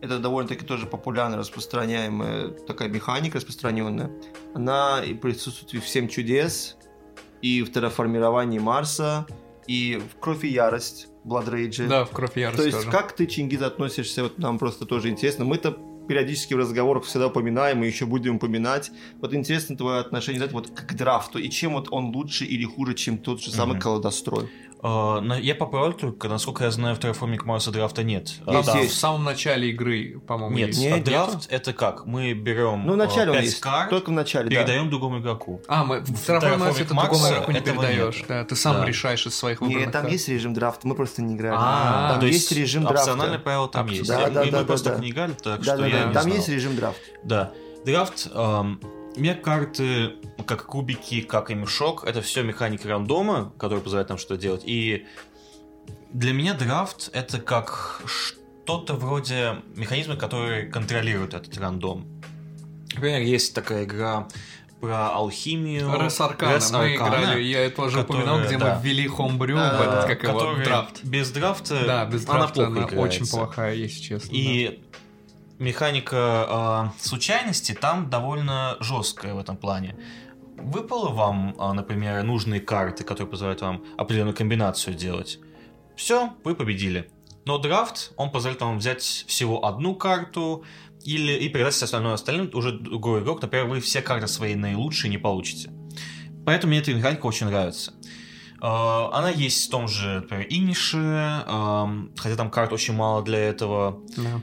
Это довольно-таки тоже популярно распространяемая такая механика распространенная. Она и присутствует в «Семь чудес», и в терраформировании Марса, и в «Кровь и ярость» Blood Rage. Да, в кровь ярость То есть, тоже. как ты, Чингиз, относишься, вот нам просто тоже интересно. Мы-то периодически в разговорах всегда упоминаем и еще будем упоминать. Вот интересно твое отношение знаете, вот к драфту, и чем вот он лучше или хуже, чем тот же самый Мгм. колодострой. А, Я поправлю только, насколько я знаю, в Terraforming Mars драфта нет. А, Есть, Да, есть. в самом начале игры, по-моему, Нет, есть. Нет, а нету? драфт это как? Мы берем Ну, вначале он 5 есть, карт, только в начале, да. передаем другому игроку. А, мы в Terraforming Mars это другому игроку не передаешь. Да, ты сам Да. решаешь из своих выбранных Нет, там карт. есть режим драфта, мы просто не играли. А, там то есть режим драфта. Опциональное правило там есть. Да, да, да, мы да, просто да. не играли, так Да, что да, я да, не там есть режим драфта. Да. Драфт, эм, меня карты, как кубики, как и мешок, это все механика рандома, которая позволяет нам что-то делать. И для меня драфт это как что-то вроде механизма, который контролирует этот рандом. Например, есть такая игра про алхимию. Рес Аркана. Res Мы Arcana, играли, я это которая, упоминал, где да. мы ввели хомбрю Да, в этот, как его, который драфт. без драфта, Да, без она драфта плохо она играется. очень плохая, если честно. да. Механика э, случайности там довольно жесткая в этом плане. Выпало вам, а, например, нужные карты, которые позволяют вам определенную комбинацию делать. Все, вы победили. Но драфт, он позволяет вам взять всего одну карту или и передать все остальное остальным уже другой игрок. Например, вы все карты свои наилучшие не получите. Поэтому мне эта механика очень нравится. Э, Она есть в том же, например, Инише, хотя там карт очень мало для этого. Да.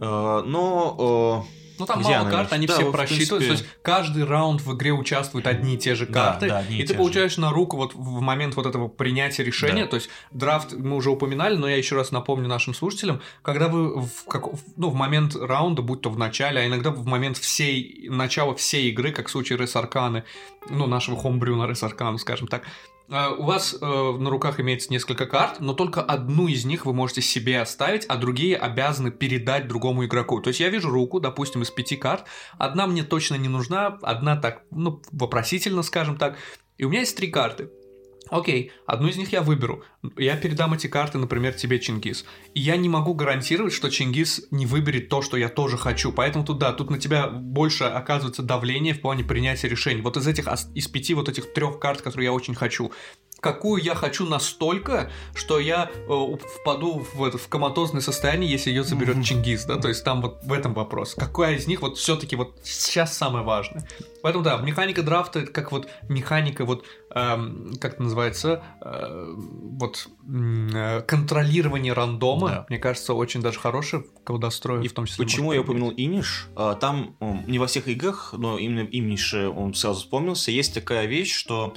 Э, Но Ну там Где мало карт, они Да, все вот, просчитываются. принципе. То есть каждый раунд в игре участвуют одни и те же карты. да, и ты же. получаешь на руку вот в момент вот этого принятия решения. Да. То есть драфт мы уже упоминали, но я еще раз напомню нашим слушателям, когда вы в, как, в- ну, в момент раунда, будь то в начале, а иногда в момент всей начала всей игры, как в случае Рес Арканы, ну, нашего хомбрю на Рес Аркану, скажем так, э, у вас э, на руках имеется несколько карт, но только одну из них вы можете себе оставить, а другие обязаны передать другому игроку. То есть я вижу руку, допустим, из пяти карт, одна мне точно не нужна, одна так, ну, вопросительно, скажем так, и у меня есть три карты. Окей, одну из них я выберу. Я передам эти карты, например, тебе, Чингис. И я не могу гарантировать, что Чингис не выберет то, что я тоже хочу. Поэтому тут, да, тут на тебя больше оказывается давление в плане принятия решений. Вот из этих, из пяти вот этих трех карт, которые я очень хочу, какую я хочу настолько, что я э, впаду в, это, в коматозное состояние, если ее заберет Чингис, да, то есть там вот в этом вопрос. Какая из них вот все-таки вот сейчас самое важное. Поэтому да, механика драфта это как вот механика вот как это называется э, вот э, контролирование рандома. Да. Мне кажется, очень даже хорошее в колдострое, И в том числе. Почему я упомянул Иниш? А, Там не во всех играх, но именно Инише он сразу вспомнился. Есть такая вещь, что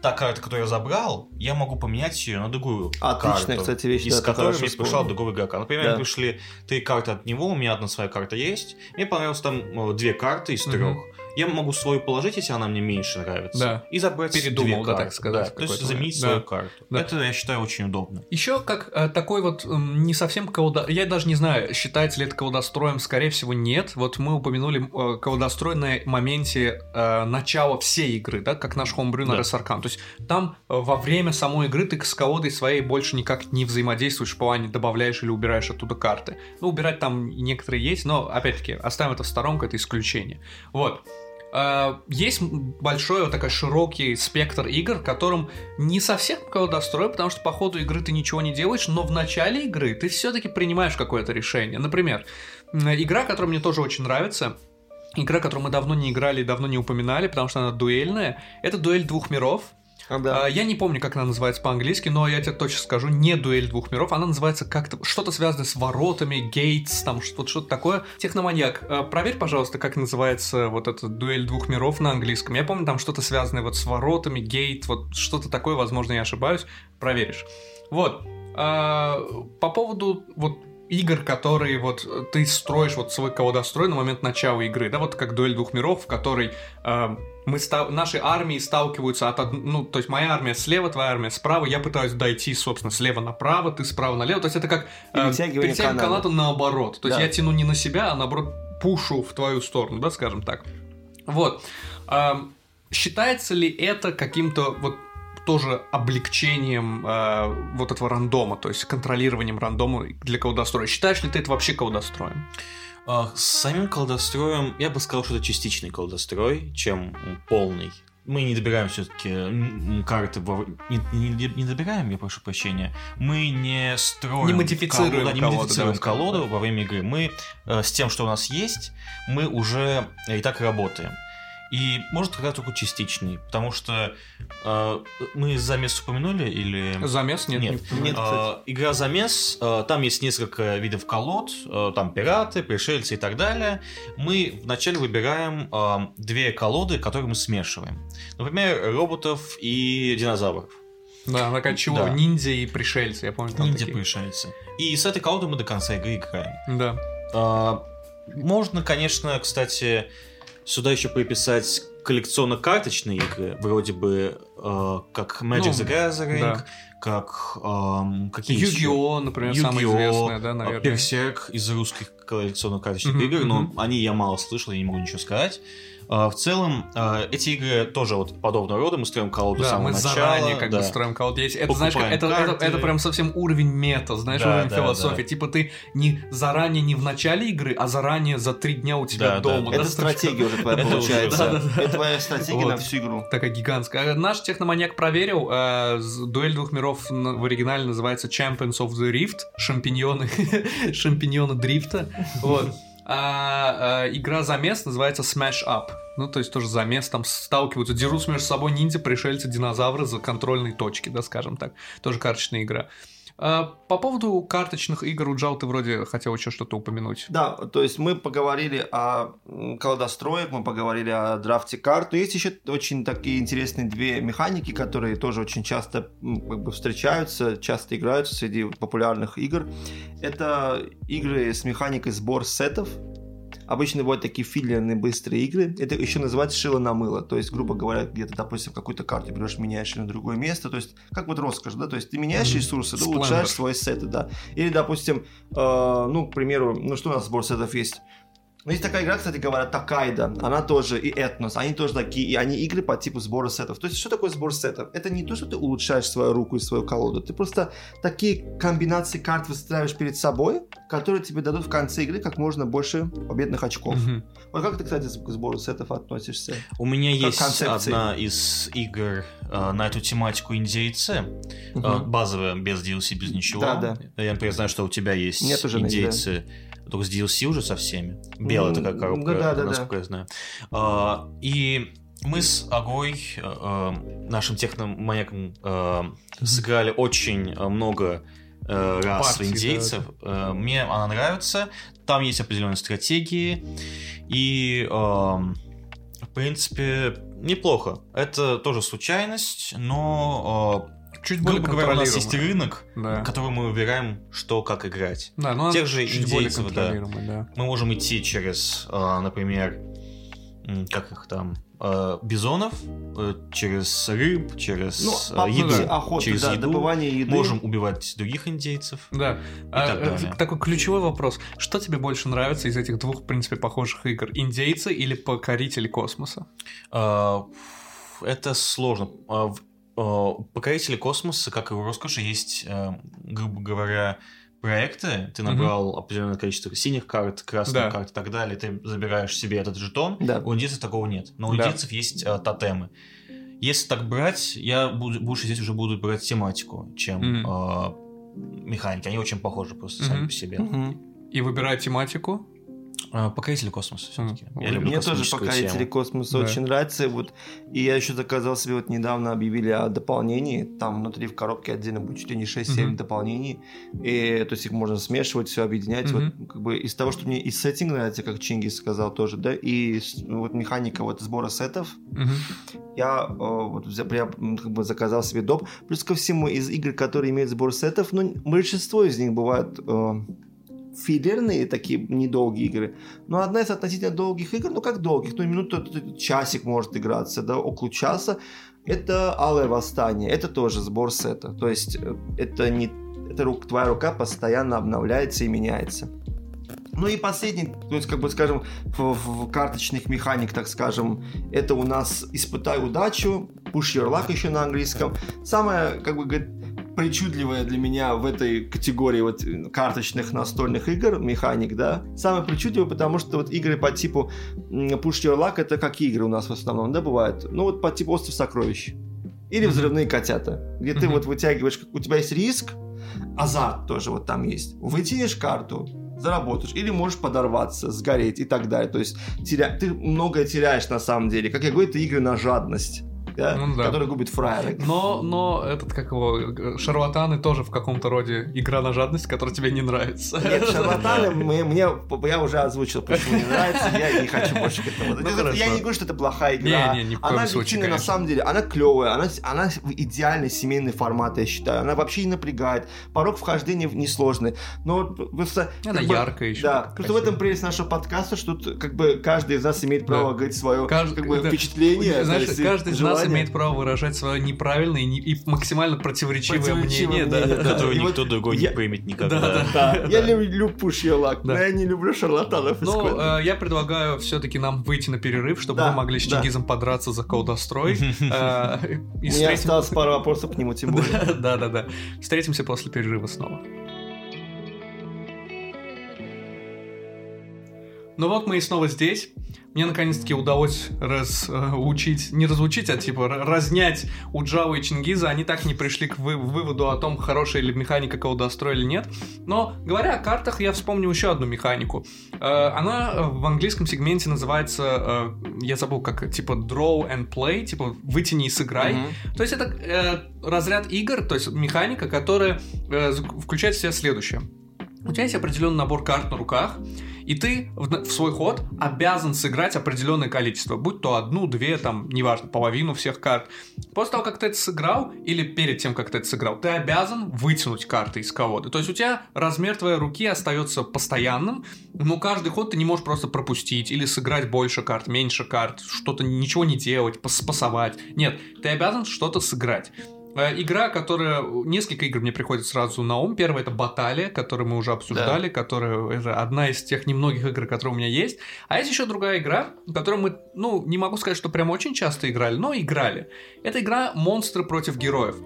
та карта, которую я забрал, я могу поменять ее на другую Отличная, карту, кстати, вещь, из да, которой мне пришла другого игрока. Например, Да. пришли три карты от него, у меня одна своя карта есть. Мне понравилось там э, две карты из трех. Я могу свою положить, если она мне меньше нравится. Да. И забрать Передумал, две да, так сказать, Да, То есть заменить момент. свою Да. карту. Да. Это, я считаю, очень удобно. Еще как э, такой вот м, не совсем колдо... Я даже не знаю, считается ли это колдостроем, скорее всего нет. Вот мы упомянули э, колдострой на моменте э, начала всей игры, да, как наш хомбрю на Да. Ресаркан. То есть там э, во время самой игры ты с колодой своей больше никак не взаимодействуешь в плане добавляешь или убираешь оттуда карты. Ну, убирать там некоторые есть, но, опять-таки, оставим это в сторонку, это исключение. Вот. Э, Есть большой вот такой широкий спектр игр, которым не совсем колдострой, потому что по ходу игры ты ничего не делаешь, но в начале игры ты все-таки принимаешь какое-то решение. Например, игра, которая мне тоже очень нравится, игра, которую мы давно не играли и давно не упоминали, потому что она дуэльная, это дуэль двух миров. Да. А, Я не помню, как она называется по-английски, но я тебе точно скажу, не дуэль двух миров, она называется как-то что-то связанное с воротами, гейтс, там что- что-то такое. Техноманьяк, а, проверь, пожалуйста, как называется вот эта дуэль двух миров на английском. Я помню, там что-то связанное вот с воротами, гейт, вот что-то такое, возможно, я ошибаюсь, проверишь. Вот. А, По поводу вот игр, которые вот ты строишь вот свой колодострой на момент начала игры, да, вот как дуэль двух миров, в которой мы ста- наши армии сталкиваются от ну, то есть моя армия слева, твоя армия справа, я пытаюсь дойти, собственно, слева направо, ты справа налево, то есть это как э, Перетягивание каната. каната наоборот, то есть Да. я тяну не на себя, а наоборот пушу в твою сторону, да, скажем так. Вот. Ам, считается ли это каким-то вот тоже облегчением э, вот этого рандома, то есть контролированием рандома для колдостроя. Считаешь ли ты это вообще колдостроем? С самим колдостроем я бы сказал, что это частичный колдострой, чем полный. Мы не добираем все-таки карты, во- не, не- не добираем, я прошу прощения. Мы не строим Не модифицируем колоду, да, не колоду, модифицируем скажем колоду во время игры. Мы э, с тем, что у нас есть, мы уже и так работаем. И может как раз только частичный, потому что э, мы замес упомянули или Замес? Нет. нет, не- Нет. А, игра замес, а, там есть несколько видов колод, а, там пираты, пришельцы и так далее. Мы вначале выбираем а, две колоды, которые мы смешиваем. Например, роботов и динозавров. Да, такая чего? Да. Ниндзя и пришельцы, я помню. там Ниндзя такие. пришельцы. И с этой колодой мы до конца игры играем. Да. А, Можно, конечно, кстати, сюда еще приписать коллекционно-карточные игры, вроде бы э, как Magic Ну, the Gathering, да. как эм, какие? Yu-Gi-Oh, например, самая Yu-Gi-Oh, известная, да, наверное. Берсерк из русских коллекционных карточных Мгм, игр, но мгм. они я мало слышал, я не могу ничего сказать. А, В целом, а, эти игры тоже вот подобного рода, мы строим колоду с Да, самого мы начала. заранее как бы да. строим колоду. Есть- Это, знаешь, как- это, это, это прям совсем уровень мета, знаешь, Да, уровень да, философии. да. Типа ты не заранее, не в начале игры, а заранее за три дня у тебя Да, да. дома. Это да, стратегия уже твоя Это получается. да, да, да. Это твоя стратегия Вот. на всю игру. Такая гигантская. А Наш техноманьяк проверил. э, с- дуэль двух миров в оригинале называется Champions of the Rift. Шампиньоны. Шампиньоны дрифта. Вот. А э, игра замес называется Smash Up. Ну, то есть тоже замес, там сталкиваются, дерутся между собой ниндзя, пришельцы, динозавры за контрольные точки, да, скажем так. Тоже карточная игра. А, по поводу карточных игр у Джал ты вроде хотел еще что-то упомянуть. Да, то есть мы поговорили о м, колодостроях, мы поговорили о драфте карт, но есть еще очень такие интересные две механики, которые тоже очень часто как бы встречаются, часто играются среди популярных игр. Это игры с механикой сбор сетов. Обычно бывают такие филлерные быстрые игры. Это еще называется шило на мыло. То есть, грубо говоря, где-то, допустим, какую-то карту берешь, меняешь ее на другое место. То есть, как вот роскошь, да? То есть, ты меняешь Мгм. ресурсы, Splendor. улучшаешь свои сеты, да. Или, допустим, э, ну, к примеру, ну, что у нас сбор сетов есть? Ну, есть такая игра, кстати говоря, Такайда, она тоже, и Этнос, они тоже такие, и они игры по типу сбора сетов. То есть, что такое сбор сетов? Это не то, что ты улучшаешь свою руку и свою колоду, ты просто такие комбинации карт выстраиваешь перед собой, которые тебе дадут в конце игры как можно больше победных очков. Мгм. Вот как ты, кстати, к сбору сетов относишься? У меня Как есть концепции. одна из игр э, на эту тематику индейцы, э, Мгм. базовая, без DLC, без ничего. Да, да. Я, например, знаю, что у тебя есть Нет уже на индейцы, только с DLC уже со всеми. Белая М, такая коробка, ну да, да, насколько я знаю. А, и мы с Агой, э, э, нашим техноманьяком, э, сыграли очень э, много э, раз Партий, в индейцев. Э, Мне она нравится. Там есть определенные стратегии. И, э, в принципе, неплохо. Это тоже случайность, но, Чуть более грубо говоря, у нас есть рынок, Да. который мы выбираем, что как играть. Да, но тех она же чуть индейцев, да. да. Мы можем идти через, э, например, как их там, э, бизонов, э, через рыб, через Ну, по еду, пути охоты, через да, еду. добывание еды. Можем убивать других индейцев. Да. А, так э, далее. такой ключевой вопрос. Что тебе больше нравится из этих двух, в принципе, похожих игр? Индейцы или покорители космоса? А, Это сложно. А, в- У Покорителей космоса, как и у Роскоши, есть, э, грубо говоря, проекты. Ты набрал определенное количество синих карт, красных Да. карт и так далее. Ты забираешь себе этот жетон. Да. У индейцев такого нет. Но у Да. есть э, тотемы. Если так брать, я буду, больше здесь уже буду брать тематику, чем Мгм. э, механики. Они очень похожи просто сами Мгм. по себе. Мгм. И выбирай тематику. А, Покоритель космоса все-таки. М, Я люблю Мне тоже покорители тему. космоса Да. очень нравится. Вот. И я еще заказал себе, вот недавно объявили о дополнении. Там внутри в коробке отдельно будет чуть ли не 6-7 Мгм. дополнений. И, то есть их можно смешивать, все объединять. Вот, Мгм. как бы из того, что мне и сеттинг нравится, как Чингис сказал тоже, да, и ну, вот механика вот сбора сетов, Мгм. я э, вот м, как бы заказал себе доп. Плюс ко всему, из игр, которые имеют сбор сетов, ну, большинство из них бывают э, филлерные, такие недолгие игры. Но одна из относительно долгих игр, ну как долгих, ну минуту, часик может играться, да, около часа, это Алое Восстание. Это тоже сбор сета. То есть э, это не... Это рук, твоя рука постоянно обновляется и меняется. Ну и последний, то есть, как бы, скажем, в, в карточных механик, так скажем, это у нас «Испытай удачу», «Push your luck» еще на английском. Самое, как бы, причудливое для меня в этой категории вот э, карточных настольных игр, механик, да, самое причудливое, потому что вот игры по типу Push Your Luck, это какие игры у нас в основном, да, бывают? Ну вот по типу Остров Сокровищ. Или. Взрывные котята, где ты вот вытягиваешь, у тебя есть риск, азарт тоже вот там есть. Вытянешь карту, заработаешь, или можешь подорваться, сгореть и так далее. То есть теря... ты многое теряешь на самом деле. Как я говорю, это игры на жадность, да? Ну да. которые губит фраеры. Но, но этот, как его, шарлатаны тоже в каком-то роде игра на жадность, которая тебе не нравится. Нет, шарлатаны, мне, мне- я уже озвучил, почему не нравится, я не хочу больше к этому. Ну, Это- я не говорю, что это плохая игра. Не, не, ни в коем она случае, объективно, на самом деле, она клевая, она, она в идеальный семейный формат, я считаю. Она вообще не напрягает. Порог вхождения несложный. Но просто... Она как бы, яркая еще. Да, просто в этом прелесть нашего подкаста, что тут как бы каждый из нас имеет право Да. говорить свое Кажд- как бы, да. впечатление. Знаешь, каждый из нас желание. Имеет право выражать свое неправильное и, не- и максимально противоречивое, Противоречивое мнение. да. мнение, да. Которую И вот никто другой я- не примет никогда. Да, Да, я Да. люблю your luck, Да. но я не люблю шарлатанов. Ну, э, я предлагаю все-таки нам выйти на перерыв, чтобы Да, мы могли с да. Чингизом подраться за колдострой. Э, и У меня осталось пару вопросов к нему, тем более. Да, да, да. Встретимся после перерыва снова. Ну вот мы и снова здесь. Мне наконец-таки удалось разучить, не разучить, а типа разнять у Джава и Чингиза. Они так не пришли к вы- выводу о том, хорошая ли механика колдостроя или нет. Но говоря о картах, я вспомнил еще одну механику. Э, Она в английском сегменте называется, э, я забыл, как типа draw and play, типа вытяни и сыграй. Мгм. То есть это э, разряд игр, то есть механика, которая э, включает в себя следующее. У тебя есть определенный набор карт на руках, и ты в, свой ход обязан сыграть определенное количество, будь то одну, две, там, неважно, половину всех карт. После того, как ты это сыграл, или перед тем, как ты это сыграл, ты обязан вытянуть карты из колоды. То есть у тебя размер твоей руки остается постоянным, но каждый ход ты не можешь просто пропустить, или сыграть больше карт, меньше карт, что-то, ничего не делать, спасовать. Нет, ты обязан что-то сыграть. Э, Игра, которая... Несколько игр мне приходит сразу на ум. Первая — это Баталия, которую мы уже обсуждали, которая... Это одна из тех немногих игр, которые у меня есть. А есть еще другая игра, которую мы, ну, не могу сказать, что прям очень часто играли, но играли. Это игра «Монстры против героев».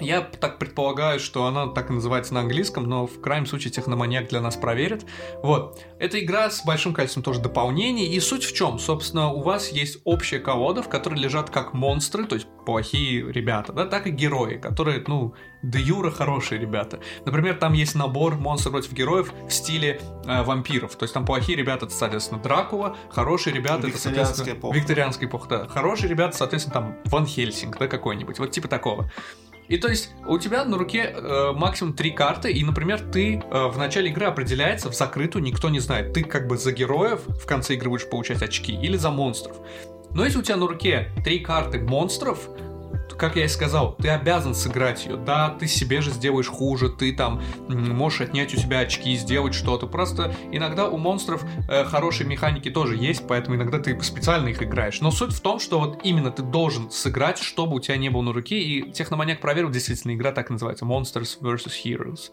Я так предполагаю, что она так и называется на английском, но в крайнем случае техноманьяк для нас проверит. Вот. Это игра с большим количеством тоже дополнений. И суть в чем? Собственно, у вас есть общая колода, в которой лежат как монстры, то есть плохие ребята, да, так и герои, которые, ну, де юра хорошие ребята. Например, там есть набор монстров против героев в стиле э, вампиров. То есть там плохие ребята, это, соответственно, Дракула, хорошие ребята, это, соответственно, эпоха. викторианская эпоха, да. Хорошие ребята, соответственно, там Ван Хельсинг, да, какой-нибудь, вот типа такого. И то есть у тебя на руке э, максимум три карты, и, например, ты э, в начале игры определяется в закрытую, никто не знает, ты как бы за героев в конце игры будешь получать очки или за монстров. Но если у тебя на руке три карты монстров, как я и сказал, ты обязан сыграть ее. Да, ты себе же сделаешь хуже, ты там можешь отнять у себя очки, сделать что-то. Просто иногда у монстров э, хорошие механики тоже есть, поэтому иногда ты специально их играешь. Но суть в том, что вот именно ты должен сыграть, чтобы у тебя не было на руке. И Техноманьяк проверил, действительно, игра так и называется. Monsters vs. Heroes.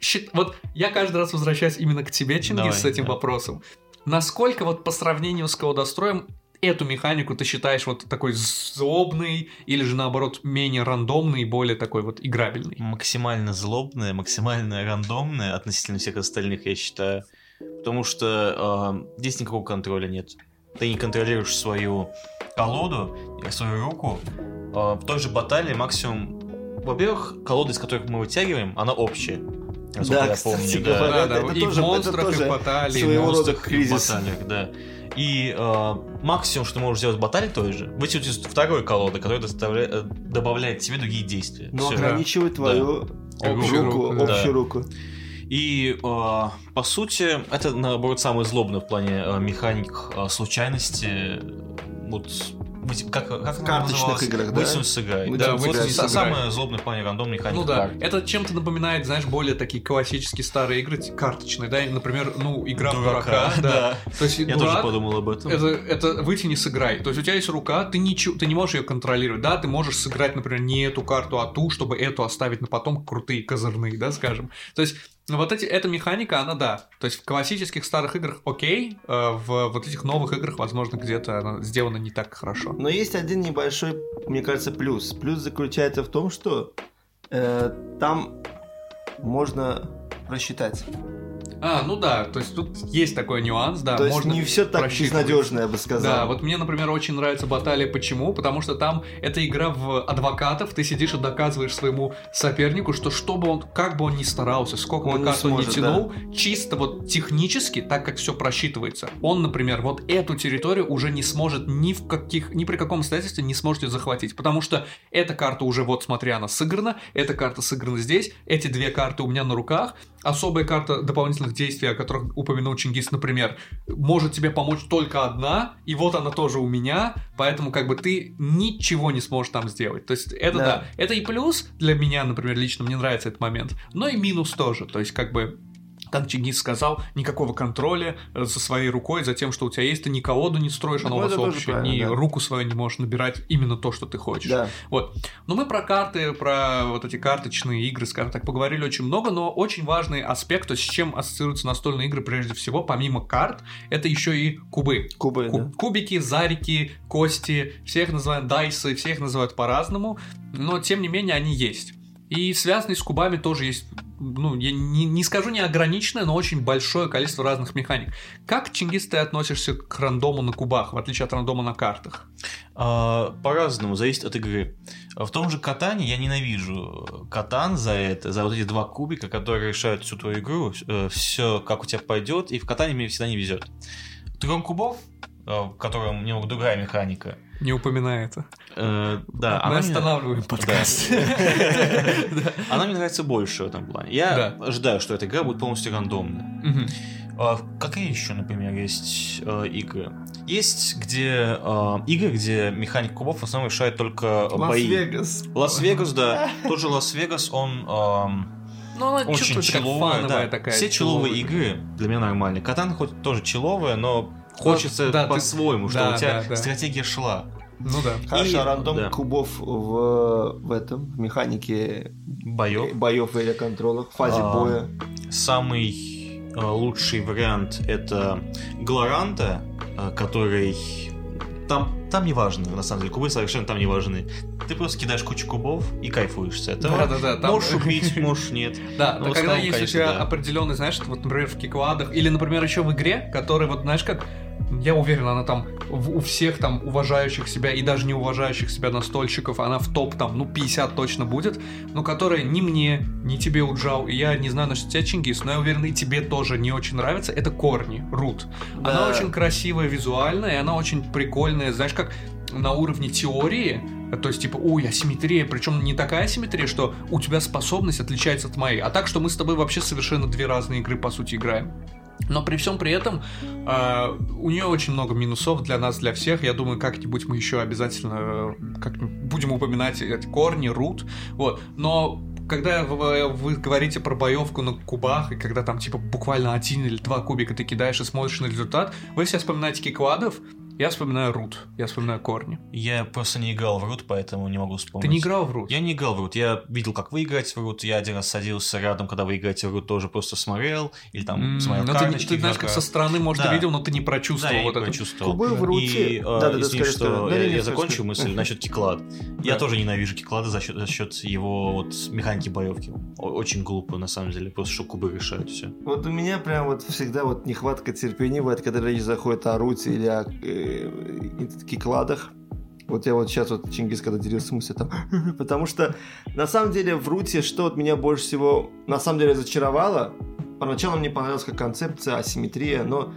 Щит- Вот я каждый раз возвращаюсь именно к тебе, Чингис, Давай, с этим да. вопросом. Насколько вот по сравнению с колдостроем эту механику ты считаешь вот такой злобной или же наоборот менее рандомной и более такой вот играбельной? максимально злобная, максимально рандомная относительно всех остальных, я считаю. Потому что э, здесь никакого контроля нет. Ты не контролируешь свою колоду, э, свою руку. Э, в той же баталии максимум... Во-первых, колода, из которых мы вытягиваем, она общая. Да, я кстати помню. говоря, Да, да, это и в тоже- это монстрах, и тоже в баталии, и своего в рода монстрах, кризис. баталиях, да. И э, максимум, что ты можешь сделать в баталии той же, вытянуть второй колоды, который доставляет, э, добавляет тебе другие действия. Но Всё. ограничивает твою Общую руку, руку, да. общую руку. И, э, по сути, это, наоборот, самый злобный в плане э, механик э, случайности. Вот, как, как В карточных играх, да? Вытянуть сыграть. Вытянуть Да, вот сыграть. са- самый злобный в плане рандом механик Ну да, карт. это чем-то напоминает, знаешь, более такие классические старые игры, карточные, да, например, ну, игра в дурака, да. То есть Я дурак, тоже подумал об этом. Это, это вытяни, сыграй. То есть у тебя есть рука, ты, ничего, ты не можешь ее контролировать. Да, ты можешь сыграть, например, не эту карту, а ту, чтобы эту оставить на потом крутые козырные, да, скажем. То есть ну, вот эти, эта механика, она да. То есть в классических старых играх окей, э, в вот этих новых играх, возможно, где-то она сделана не так хорошо. Но есть один небольшой, мне кажется, плюс. Плюс заключается в том, что э, там можно просчитать. А, ну да, то есть тут есть такой нюанс, да. То есть можно не все так безнадежно, я бы сказал. Да, вот мне, например, очень нравится баталия. Почему? Потому что там это игра в адвокатов. Ты сидишь и доказываешь своему сопернику, что что бы он, как бы он ни старался, сколько Он бы не карт он сможет, тянул, чисто вот технически, так как все просчитывается, он, например, вот эту территорию уже не сможет ни в каких, ни при каком обстоятельстве не сможет её захватить, потому что эта карта уже вот, смотря, она сыграна, эта карта сыграна здесь, эти две карты у меня на руках, особая карта дополнительных действий, о которых упомянул Чингис, например, может тебе помочь только одна, и вот она тоже у меня, поэтому как бы ты ничего не сможешь там сделать. То есть это да, Да. это и плюс для меня, например, лично мне нравится этот момент, но и минус тоже. То есть как бы как Чингис сказал, никакого контроля э, за своей рукой, за тем, что у тебя есть, ты ни колоду не строишь, Ну, у вас правильно, ни да. руку свою не можешь набирать именно то, что ты хочешь. Да. Вот. Но мы про карты, про вот эти карточные игры, скажем так, поговорили очень много, но очень важный аспект, то есть с чем ассоциируются настольные игры прежде всего, помимо карт, это еще и кубы. Кубы, Ку- да. Кубики, зарики, кости, всех называют дайсы, всех называют по-разному, но тем не менее они есть. И связанные с кубами тоже есть, ну, я не, не скажу неограниченное, но очень большое количество разных механик. Как, Чингис, ты относишься к рандому на кубах, в отличие от рандома на картах? А, По-разному, зависит от игры. В том же Катане я ненавижу Катан за это, за вот эти два кубика, которые решают всю твою игру, все как у тебя пойдет, и в Катане мне всегда не везет. Трон кубов, э, в котором немного другая механика, Не упоминай это. э, да, Мы мне- останавливаем подкаст. она мне нравится больше в этом плане. Я ожидаю, что эта игра будет полностью рандомная. А Какие еще, например, есть э, игры? Есть где э, игры, где механик кубов в основном решает только э, бои. Лас-Вегас. Лас-Вегас, да. Тот же Лас-Вегас, он эм, Ну, она очень чувствуется как чилловая. фановая да. такая. Все чилловые игры для меня нормальные. Катан хоть тоже чилловая, но хочется да, ты- по-своему, чтобы да, у тебя да, да. стратегия шла. Ну да. Хорошо, И- рандом да. кубов в, в этом, в механике Боев. боев или контролах, в фазе А, боя. Самый э, лучший вариант это Глоранта, э, который там, там не важно, на самом деле, кубы совершенно там не важны. Ты просто кидаешь кучу кубов и кайфуешь с этого. Да-да-да, там- Можешь убить, можешь нет. Да, Ну, но в когда есть у тебя да. определенный, знаешь, вот, например, в кикладах, или, например, еще в игре, которая, вот, знаешь, как, я уверен, она там в- у всех там уважающих себя и даже не уважающих себя настольщиков, она в топ там, ну, 50 точно будет, но которая ни мне, ни тебе уджал, и я не знаю насчет тебя, Чингис, но я уверен, и тебе тоже не очень нравится, это Корни, Рут. Она Да. очень красивая визуально, и она очень прикольная, знаешь, как на уровне теории, то есть, типа, ой, асимметрия, причем не такая асимметрия, что у тебя способность отличается от моей, а так, что мы с тобой вообще совершенно две разные игры, по сути, играем. Но при всем при этом э, у нее очень много минусов для нас, для всех. Я думаю, как-нибудь мы еще обязательно э, как будем упоминать эти корни, рут. Вот. Но когда вы, вы говорите про боевку на кубах, и когда там типа буквально один или два кубика ты кидаешь и смотришь на результат, вы все вспоминаете кикладов, я вспоминаю рут, я вспоминаю корни. Я просто не играл в Рут, поэтому не могу вспомнить. Ты не играл в рут? Я не играл в Рут, я видел, как вы играете в Рут, я один раз садился рядом, когда вы играете в Рут, тоже просто смотрел, или там М, смотрел ну, ты, не- карточки ты знаешь, игрока. как со стороны, может, Да. ты видел, но ты не Да, прочувствовал я вот это. почувствовал. Кубы в руте. И, э, Да-да-да, извини, скажи, что скажи. я, я закончу мысль насчет киклад. Я Да. тоже ненавижу киклады за счет, за счет его вот механики боевки. Очень глупо, на самом деле, просто что кубы решают все. Вот у меня прям вот всегда вот нехватка терпения бывает, когда речь заходит о руте или о э, кикладах. Вот я вот сейчас вот Чингис, когда делился мыслью, там, потому что на самом деле в Руте, что от меня больше всего на самом деле разочаровало, поначалу мне понравилась как концепция, асимметрия, но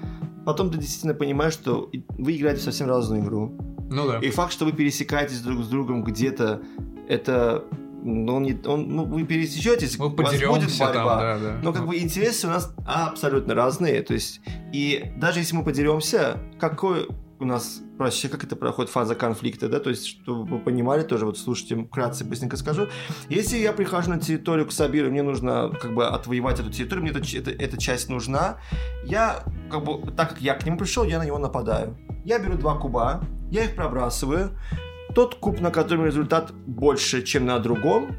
потом ты действительно понимаешь, что вы играете в совсем разную игру. Ну да. И факт, что вы пересекаетесь друг с другом где-то, это ну, он, не, он, ну, вы пересечетесь, Мы у вас будет борьба. там, да, да. Но как бы интересы у нас абсолютно разные. То есть, и даже если мы подеремся, какой у нас вообще, как это проходит фаза конфликта, да, то есть, чтобы вы понимали тоже, вот слушайте, вкратце быстренько скажу. Если я прихожу на территорию к Сабиру, мне нужно как бы отвоевать эту территорию, мне эта, эта, эта часть нужна, я как бы, так как я к нему пришел, я на него нападаю. Я беру два куба, я их пробрасываю, тот куб, на котором результат больше, чем на другом,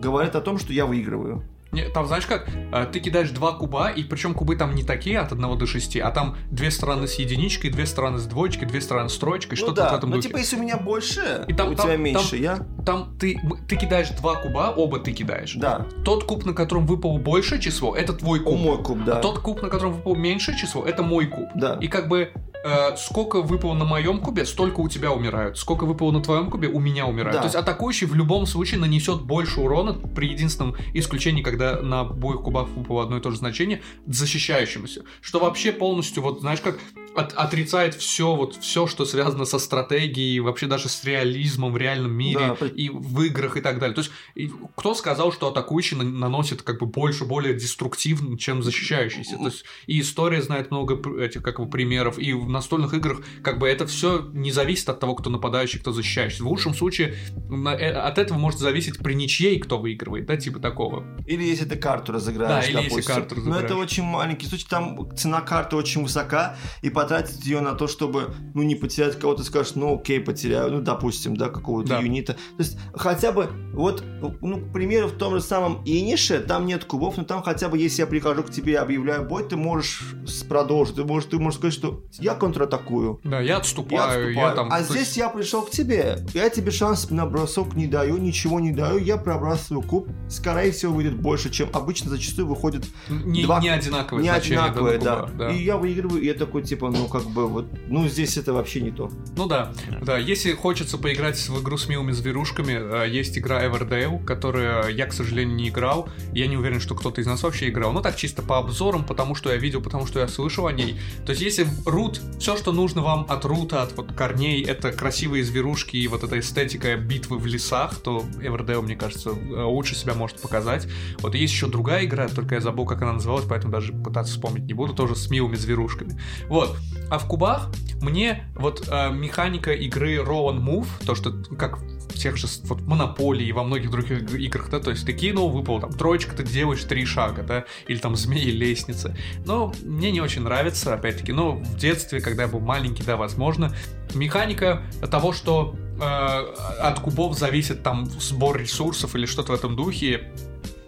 говорит о том, что я выигрываю. Не, там, знаешь как, э, ты кидаешь два куба, и причем кубы там не такие от 1 до 6, а там две стороны с единичкой, две стороны с двоечкой, две стороны с троечкой, ну что-то да, в этом духе. типа если у меня больше, И там- у там- тебя там- меньше, я... Там ты, ты кидаешь два куба, оба ты кидаешь. Да, Тот куб, на котором выпало большее число, это твой куб. мой куб, да. А тот куб, на котором выпало меньшее число, это мой куб. Да. И как бы э, сколько выпало на моем кубе, столько у тебя умирают. Сколько выпало на твоем кубе, у меня умирают. Да. То есть атакующий в любом случае нанесет больше урона, при единственном исключении, когда на обоих кубах выпало одно и то же значение, защищающемуся. Что вообще полностью, вот знаешь, как от- отрицает все, вот все, что связано со стратегией, вообще даже с реализмом в реальном мире Да. и в играх и так далее. То есть и кто сказал, что атакующий на- наносит как бы больше, более деструктивно, чем защищающийся? То есть и история знает много этих как бы примеров, и в настольных играх как бы это все не зависит от того, кто нападающий, кто защищающий. В лучшем случае на- э, от этого может зависеть при ничьей, кто выигрывает, да, типа такого. Или если ты карту разыграешь, Да, или если допустим. карту Но разыграешь. это очень маленький случай, там цена карты очень высока, и потратить ее на то, чтобы, ну, не потерять кого-то, скажешь, ну, окей, потеряю, ну, допустим, да, какого-то Да. юнита. То есть, хотя бы, вот, ну, к примеру, в том же самом Инише, там нет кубов, но там хотя бы, если я прихожу к тебе и объявляю бой, ты можешь продолжить, ты можешь, ты можешь сказать, что я контратакую. Да, я Я отступаю, я, отступаю. там... а здесь я пришел к тебе. Я тебе шанс на бросок не даю, ничего не даю. Я пробрасываю куб. Скорее всего, выйдет больше, чем обычно. Зачастую выходит не, два- не одинаковые не одинаковые, да. да. И я выигрываю, и я такой, типа, ну, как бы, вот, ну, здесь это вообще не то. Ну да, да. Если хочется поиграть в игру с милыми зверушками, э, есть игра Everdale, которую я, к сожалению, не играл. Я не уверен, что кто-то из нас вообще играл. Ну так чисто по обзорам, потому что я видел, потому что я слышал о ней. То есть если рут, все, что нужно вам от рута, от вот корней, это красивые зверушки и вот эта эстетика битвы в лесах, то Everdale, мне кажется, э, лучше себя может показать. Вот есть еще другая игра, только я забыл, как она называлась, поэтому даже пытаться вспомнить не буду, тоже с милыми зверушками. Вот. А в кубах мне вот э, механика игры Roll and Move, то, что как в тех же вот Монополии и во многих других иг- играх, да, то есть ты кинул, выпал там троечка, ты делаешь три шага, да, или там змеи лестницы. Но мне не очень нравится, опять-таки, но в детстве, когда я был маленький, да, возможно, механика того, что э, от кубов зависит там сбор ресурсов или что-то в этом духе,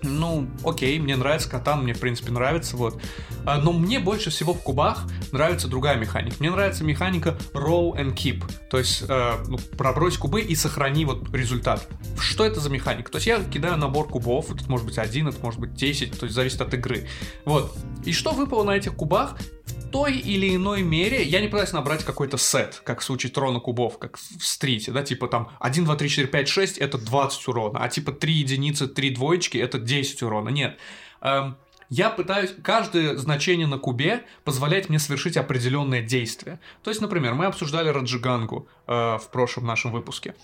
ну, окей, мне нравится катан, мне, в принципе, нравится, вот. А, Но мне больше всего в кубах нравится другая механика. Мне нравится механика roll and keep. То есть, э, ну, пробрось кубы и сохрани вот результат. Что это за механика? То есть, я кидаю набор кубов, это может быть один, это может быть 10, то есть, зависит от игры. Вот. И что выпало на этих кубах? Той или иной мере я не пытаюсь набрать какой-то сет, как в случае трона кубов, как в стрите, да, типа там 1, 2, 3, 4, 5, 6 это 20 урона, а типа 3 единицы, 3 двоечки это 10 урона. Нет. Эм, я пытаюсь, каждое значение на кубе позволяет мне совершить определенное действие. То есть, например, мы обсуждали Раджигангу э, в прошлом нашем выпуске.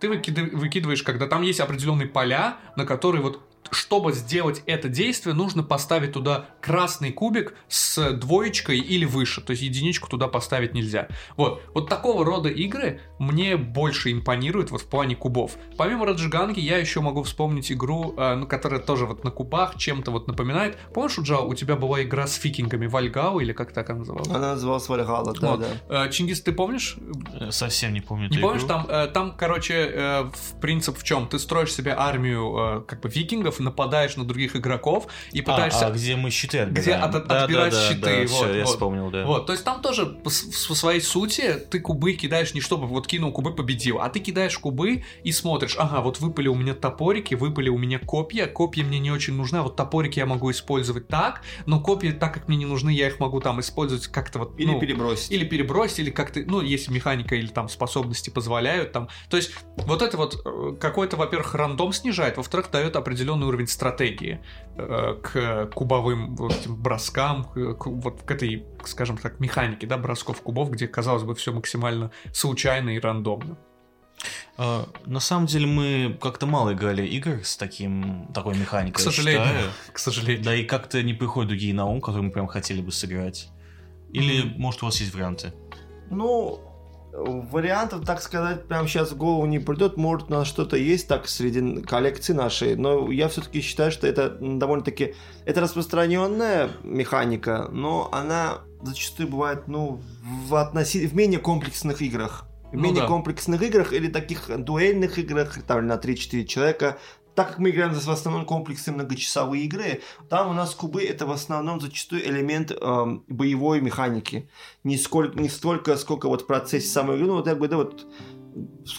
Ты выкидываешь, когда там есть определенные поля, на которые вот чтобы сделать это действие, нужно поставить туда красный кубик с двоечкой или выше, то есть единичку туда поставить нельзя. Вот, вот такого рода игры мне больше импонируют вот в плане кубов. Помимо Раджиганги я еще могу вспомнить игру, э, ну, которая тоже вот на кубах чем-то вот напоминает. Помнишь, Уджал, у тебя была игра с викингами Вальгау или как так она называлась? Она называлась Вальгала, да, Вот. да. Э, Чингис, ты помнишь? Э, Совсем не помню Не помнишь, игру. там, э, там, короче, э, в принцип в чем? Ты строишь себе армию э, как бы викингов, соперников, нападаешь на других игроков и А, пытаешься... а где мы щиты отбираем. Где от- Да, отбирать да, да, щиты, да, вот, всё, я вот. вспомнил, да. Вот, то есть там тоже по, своей сути ты кубы кидаешь не чтобы вот кинул кубы победил, а ты кидаешь кубы и смотришь, ага, вот выпали у меня топорики, выпали у меня копья, копья мне не очень нужны, а вот топорики я могу использовать так, но копья, так как мне не нужны, я их могу там использовать как-то вот... Или ну, перебросить. или перебросить, или как-то, ну, если механика или там способности позволяют, там, то есть вот это вот э, какой-то, во-первых, рандом снижает, во-вторых, дает определенный уровень стратегии э, к кубовым вот этим броскам, к, к- вот к этой, скажем так, механике, да, бросков кубов, где, казалось бы, все максимально случайно и рандомно. А, на самом деле мы как-то мало играли игр с таким такой механикой. К сожалению. считаю. К сожалению. Да и как-то не приходят другие на ум, которые мы прям хотели бы сыграть. Или, может, у вас есть варианты? Ну, вариантов, так сказать, прямо сейчас в голову не придет. Может, у нас что-то есть так среди коллекции нашей, но я все-таки считаю, что это довольно-таки... Это распространенная механика, но она зачастую бывает, ну, в, относи... в менее комплексных играх. В Ну менее да. комплексных играх или таких дуэльных играх, там на 3-4 человека, так как мы играем в основном комплексные многочасовые игры, там у нас кубы это в основном зачастую элемент эм, боевой механики. Не, сколько, не столько, сколько вот в процессе самой игры, ну вот я бы, да, вот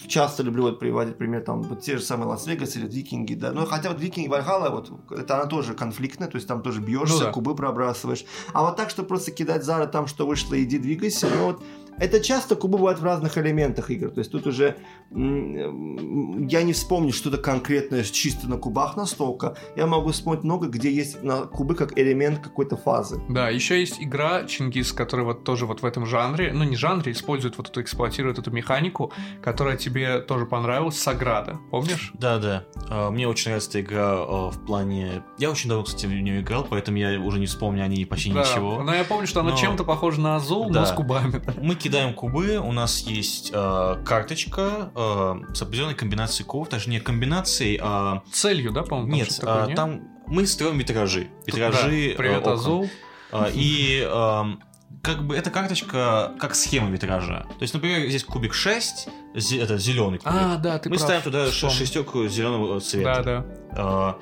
часто люблю вот приводить пример, там, вот те же самые Лас-Вегас или Викинги, да, ну, хотя вот Викинги Вальхалла, вот, это она тоже конфликтная, то есть там тоже бьешься, Ну да. кубы пробрасываешь, а вот так, что просто кидать зара там, что вышло, иди двигайся, ну, вот, это часто кубы бывают в разных элементах игр, то есть тут уже я не вспомню что-то конкретное чисто на кубах настолько, я могу вспомнить много, где есть на кубы как элемент какой-то фазы. Да, еще есть игра Чингис, которая вот тоже вот в этом жанре, ну не жанре, использует вот эту, эксплуатирует эту механику, которая тебе тоже понравилась, Саграда, помнишь? Да, да. А, Мне очень нравится эта игра а, в плане... Я очень давно, кстати, в нее играл, поэтому я уже не вспомню о ней почти Да, ничего. Но я помню, что она Но- чем-то похожа на Азул, но Да. с кубами. Мы кидаем кубы, у нас есть а, карточка а, с определенной комбинацией кубов, даже не комбинацией, а... Целью, да, по-моему? там Нет, такое, а, нет? там мы строим витражи. Витражи да, Привет, э, окон. Азул. А, И ам, как бы эта карточка как схема витража. То есть, например, здесь кубик 6, зе- это зеленый кубик. А, да, ты мы прав, ставим туда вспомнил. шестерку зеленого цвета. Да, да. А,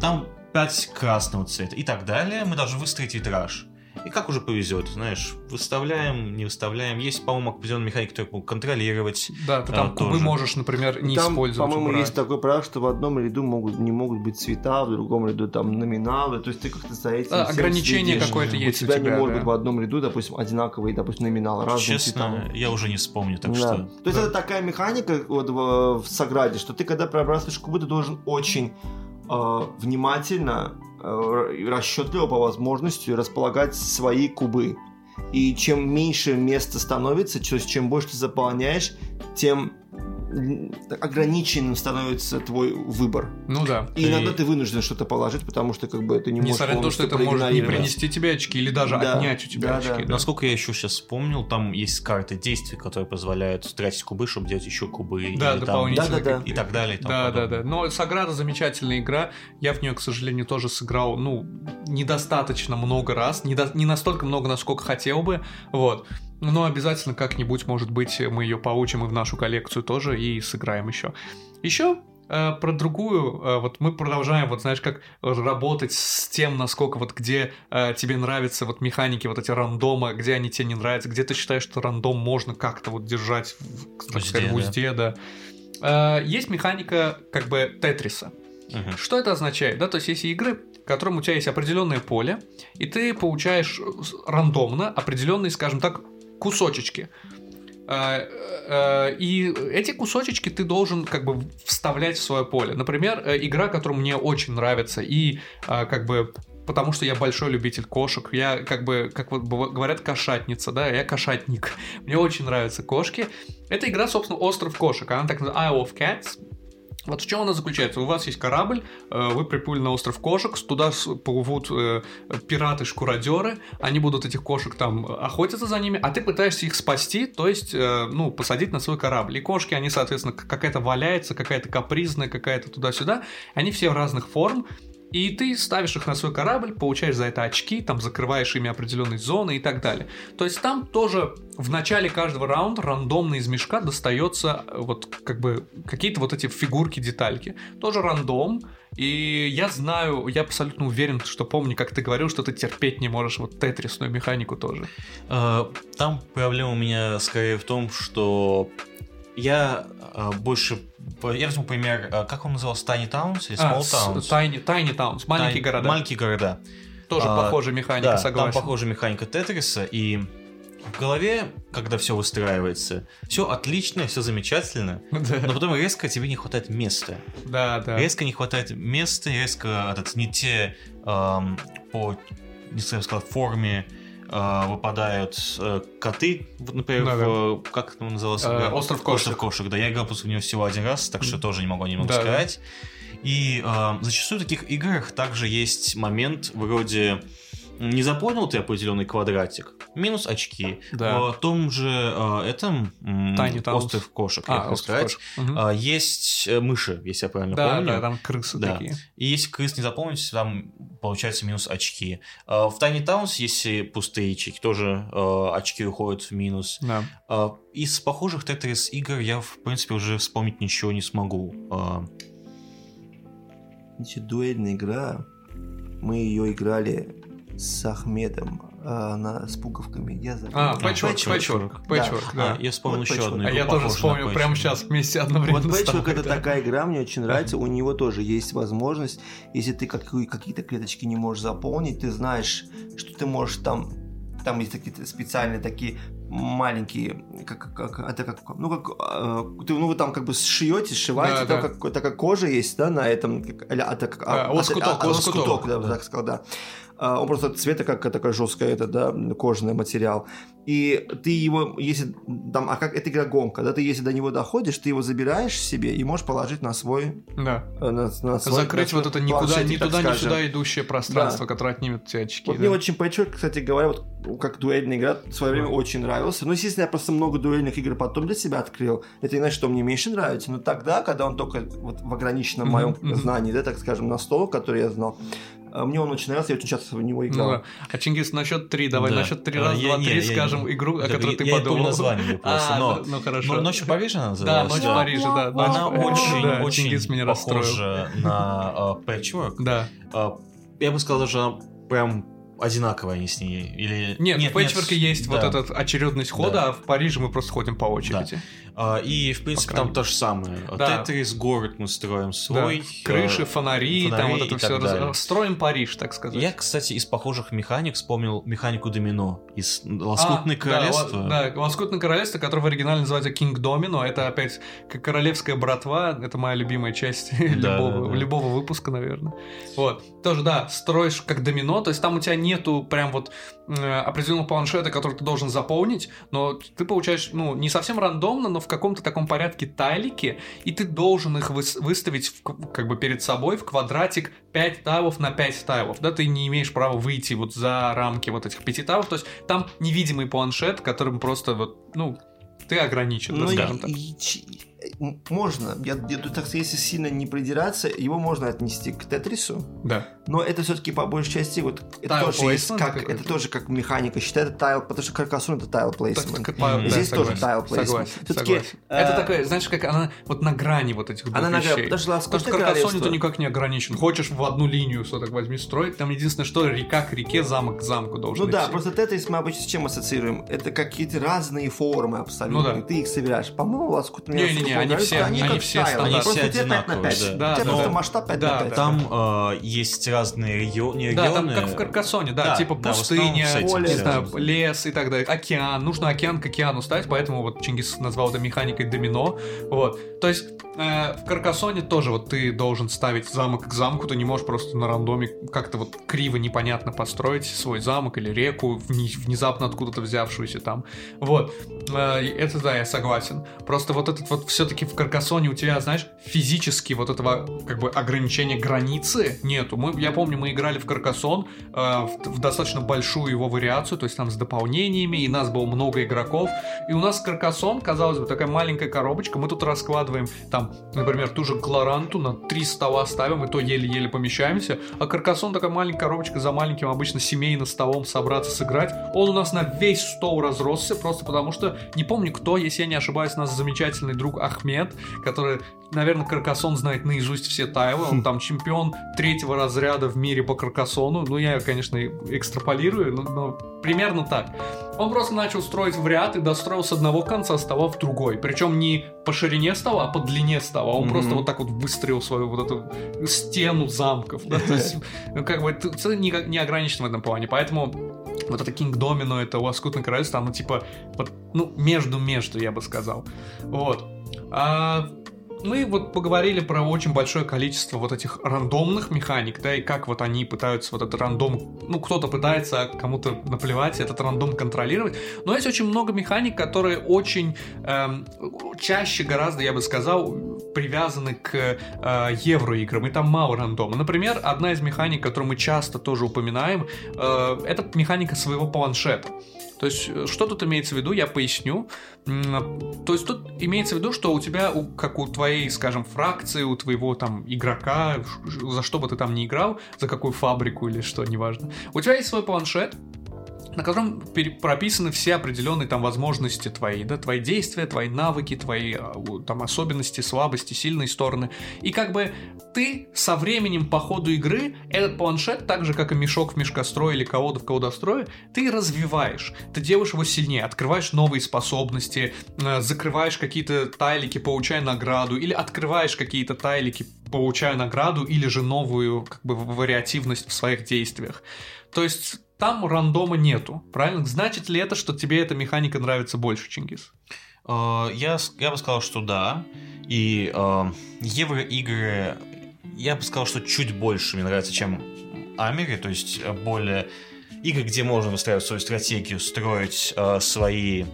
Там 5 красного цвета и так далее. Мы должны выстроить витраж. И как уже повезет, знаешь, выставляем, не выставляем. Есть, по-моему, определенная механика, которую контролировать. Да, ты А, там кубы тоже. можешь, например, не там, использовать. по-моему, убрать. есть такое правило, что в одном ряду могут, не могут быть цвета, в другом ряду там номиналы, то есть ты как-то за этим А, ограничение какое-то есть у у тебя, тебя, не может да. быть в одном ряду, допустим, одинаковые, допустим, номиналы, разные Честно, цвета. я уже не вспомню, так Да. что... То есть это такая механика вот в, в Саграде, что ты когда пробрасываешь кубы, ты должен очень э, внимательно, расчетливо по возможности располагать свои кубы. И чем меньше места становится, то есть чем больше ты заполняешь, тем ограниченным становится твой выбор. Ну да. И И- иногда ты вынужден что-то положить, потому что как бы ты не можешь Несмотря на то, что это может не принести тебе очки или даже Да, отнять у тебя да, очки. да. да. Насколько я еще сейчас вспомнил, там есть карты действий, которые позволяют тратить кубы, чтобы делать еще кубы. Да, или там- дополнительно. Да-да-да. И так далее. и Да, да, подобное. да. Но Саграда замечательная игра. Я в нее, к сожалению, тоже сыграл, ну, недостаточно много раз. Не, до- не настолько много, насколько хотел бы. Вот. Но обязательно как-нибудь, может быть, мы ее получим и в нашу коллекцию тоже и сыграем еще. Еще э, про другую, э, вот мы продолжаем, вот знаешь, как работать с тем, насколько вот где э, тебе нравятся вот механики, вот эти рандома, где они тебе не нравятся, где ты считаешь, что рандом можно как-то вот держать в, так Узде, сказать, в да. узде, да. Э, Есть механика как бы тетриса. Мгм. Что это означает? Да, то есть есть игры, в котором у тебя есть определенное поле, и ты получаешь рандомно определенные, скажем так, кусочечки. Э, э, И эти кусочечки ты должен как бы вставлять в свое поле. Например, э, игра, которая мне очень нравится, и э, как бы потому что я большой любитель кошек. Я как бы, как вот говорят, кошатница, да, я кошатник. Мне очень нравятся кошки. Это игра, собственно, Остров кошек. Она так называется Isle of Cats. Вот в чем она заключается? У вас есть корабль, э, вы приплыли на остров кошек, туда плывут э, пираты-шкуродеры, они будут этих кошек там охотиться за ними, а ты пытаешься их спасти, то есть, э, ну, посадить на свой корабль. И кошки, они, соответственно, какая-то валяется, какая-то капризная, какая-то туда-сюда, они все разных форм, И ты ставишь их на свой корабль, получаешь за это очки, там закрываешь ими определенные зоны и так далее. То есть там тоже в начале каждого раунда рандомно из мешка достается э, вот как бы какие-то вот эти фигурки, детальки. Тоже рандом. И я знаю, я абсолютно уверен, что помню, как ты говорил, что ты терпеть не можешь вот тетрисную механику тоже. Э, Там проблема у меня скорее в том, что я э, больше... Я возьму пример, э, как он назывался, Tiny Towns или Small А, Towns? Tiny, Tiny Towns, маленькие Тай- города. Маленькие города. Тоже А, похожая механика, да, согласен. там похожая механика Тетриса, и в голове, когда все выстраивается, все отлично, все замечательно, Да. но потом резко тебе не хватает места. Да, да. Резко не хватает места, резко этот, не те эм, по, не знаю, сказать, форме выпадают э, коты, вот, например, Да, да. в, как это называлось? Э, игра? «Остров кошек». Остров кошек, да, я играл после него всего один раз, так что тоже не могу немного Да, да. сказать. И э, зачастую в таких играх также есть момент вроде не заполнил ты определенный квадратик, минус очки. Да. В том же э, этом Towns. остров кошек, я А, хотел остров сказать, а, есть э, мыши, если я правильно Да, помню. да, там крысы Да. такие. И если крыс не заполнить, там получается минус очки. А, В Tiny Towns, если пустые ячейки, тоже э, очки уходят в минус. Да. А, Из похожих Тетрис игр я, в принципе, уже вспомнить ничего не смогу. А, Значит, дуэльная игра. Мы ее играли с Ахмедом а, на, с пуговками. Я забыл. А, А, пэтчворк, пэтчворк, пэтчворк, да. а, я вспомнил Вот еще Patchwork. одну А игру, я тоже вспомнил прямо сейчас вместе одновременно Вот тобой, это да. такая игра, мне очень нравится. У него тоже есть возможность, если ты какие-то клеточки не можешь заполнить, ты знаешь, что ты можешь там там есть какие-то специальные такие маленькие, как, как это как, ну как, э, ты, ну вы там как бы сшьете, сшиваете, Да, там да. как, такая кожа есть, да, на этом, как, а, это как, Да, лоскуток, а, лоскуток. лоскуток, да, так сказал, да. А, Он просто цвета как такая жесткая, это, да, кожаный материал. И ты его, если там, а как это игра гонка, да, ты если до него доходишь, ты его забираешь себе и можешь положить на свой, Да. э, на, на свой Закрыть на вот свой это никуда, ни туда, ни сюда идущее пространство, которое отнимет у тебя очки. Вот да. мне очень Patchwork, кстати говоря, вот как дуэльная игра в свое время очень нравился. Ну, естественно, я просто много дуэльных игр потом для себя открыл. Это не значит, что мне меньше нравится. Но тогда, когда он только вот в ограниченном моем знании, да, так скажем, на стол, который я знал, мне он очень нравился, я очень часто в него Ну играл. да. А Чингис, на счет три, давай, Да. на счет три, А, раз, я- два, не, три, я- скажем, игру, о Да, которой я- ты я подумал. название просто, А, но- ну, ну хорошо. Ну, Ночь в Париже она Да, называлась? Ночь в Париже, да. Она Париже, да, очень, Чингис очень меня похожа на э, Patchwork. Да. А, Я бы сказал, даже она прям одинаковая они с ней. Или... Нет, в Пэтчворке есть вот да. этот очередность хода, Да. а в Париже мы просто ходим по очереди. А, И, в принципе, там то же самое. Да. Тетрис, город мы строим свой. Да. Крыши, а, фонари, там фонари вот это все. далее. Строим Париж, так сказать. Я, кстати, из похожих механик вспомнил механику домино из «Лоскутное А, королевство». Да, да, Лоскутное королевство, которое в оригинале называется King Domino. Это опять как королевская братва. Это моя любимая часть Да, любого, да, да. любого выпуска, наверное. Вот. Тоже, да, строишь как домино. То есть там у тебя нету прям вот определенного планшета, который ты должен заполнить, но ты получаешь, ну, не совсем рандомно, но в каком-то таком порядке тайлики, и ты должен их выс- выставить в как бы перед собой в квадратик 5 тайлов на 5 тайлов. Да, ты не имеешь права выйти вот за рамки вот этих 5 тайлов. То есть там невидимый планшет, которым просто вот, ну, ты ограничен, да, Ну, скажем и- так. и можно, я, я тут, так если сильно не придираться, его можно отнести к Тетрису, Да. но это все-таки по большей части вот это Tile тоже есть как какой-то? это тоже как механика считает тайл, потому что Каркасон это тайл Так, placement. так, по- Мгм. да, Здесь тоже согласен, Всё-таки, согласен. э, Это такая, знаешь, как она вот на грани вот этих двух Она на вещей. потому что Потому что королевство- ты никак не ограничен. Хочешь в одну линию все так возьми строить, там единственное, что река к реке, замок к замку должен Ну да, идти. просто Тетрис мы обычно с чем ассоциируем? Это какие-то разные формы абсолютно. Ну да. Ты их собираешь. По-моему, Лоскутное Не-не-не, Лоскутное они все- они, они как все тайл, просто Они тебя все 5 на 5. одинаковые, да. у тебя Да, просто да. масштаб 5 Да, на да. 5. Там э, есть разные регионы, не Да, там как в Каркасоне, да, Да, типа да, пустыня, поле, не связано. лес и так далее, океан. Нужно океан к океану ставить, поэтому вот Чингис назвал это механикой домино. Вот. То есть э, в Каркасоне тоже вот ты должен ставить замок к замку, ты не можешь просто на рандоме как-то вот криво непонятно построить свой замок или реку, внезапно откуда-то взявшуюся там. Вот. Э, это да, я согласен. Просто вот этот вот все-таки все-таки в Каркасоне у тебя, знаешь, физически вот этого как бы ограничения границы нету. Мы, я помню, мы играли в Каркасон э, в, в достаточно большую его вариацию, то есть там с дополнениями, и нас было много игроков. И у нас Каркасон, казалось бы, такая маленькая коробочка, мы тут раскладываем там, например, ту же Кларанту на три стола ставим, и то еле-еле помещаемся, а Каркасон такая маленькая коробочка за маленьким обычно семейным столом собраться сыграть. Он у нас на весь стол разросся, просто потому что, не помню кто, если я не ошибаюсь, нас замечательный друг Ахмед, который, наверное, Каркасон знает наизусть все тайлы, он там чемпион третьего разряда в мире по Каркасону, ну я, конечно, экстраполирую, но, но примерно так. Он просто начал строить в ряд и достроил с одного конца стола в другой. Причем не по ширине стола, а по длине стола. Он mm-hmm. просто вот так вот выстроил свою вот эту стену замков. Да? То есть, ну, как бы, это не, не ограничено в этом плане. Поэтому вот это Кинг Домино, это Лоскутное королевство, оно типа, вот, ну, между-между, я бы сказал. Вот. А мы вот поговорили про очень большое количество вот этих рандомных механик, да, и как вот они пытаются вот этот рандом, ну, кто-то пытается, кому-то наплевать, этот рандом контролировать. Но есть очень много механик, которые очень эм, чаще гораздо, я бы сказал, привязаны к э, евроиграм, и там мало рандома. Например, одна из механик, которую мы часто тоже упоминаем, э, это механика своего планшета. То есть, э, что тут имеется в виду, я поясню. То есть, тут имеется в виду, что у тебя, как у твоей, скажем, фракции, у твоего там игрока, за что бы ты там ни играл, за какую фабрику или что, неважно, у тебя есть свой планшет, на котором прописаны все определенные там возможности твои, да, твои действия, твои навыки, твои а, там особенности, слабости, сильные стороны. И как бы ты со временем по ходу игры этот планшет, так же как и мешок в мешкострое или колода в колодострое, ты развиваешь, ты делаешь его сильнее, открываешь новые способности, э, закрываешь какие-то тайлики, получая награду, или открываешь какие-то тайлики, получая награду, или же новую как бы вариативность в своих действиях. То есть там рандома нету, правильно? Значит ли это, что тебе эта механика нравится больше, Чингис? Uh, я, я бы сказал, что да. И uh, евроигры, я бы сказал, что чуть больше мне нравится, чем Амери, то есть э, более игры, где можно выстраивать свою стратегию, строить uh, свои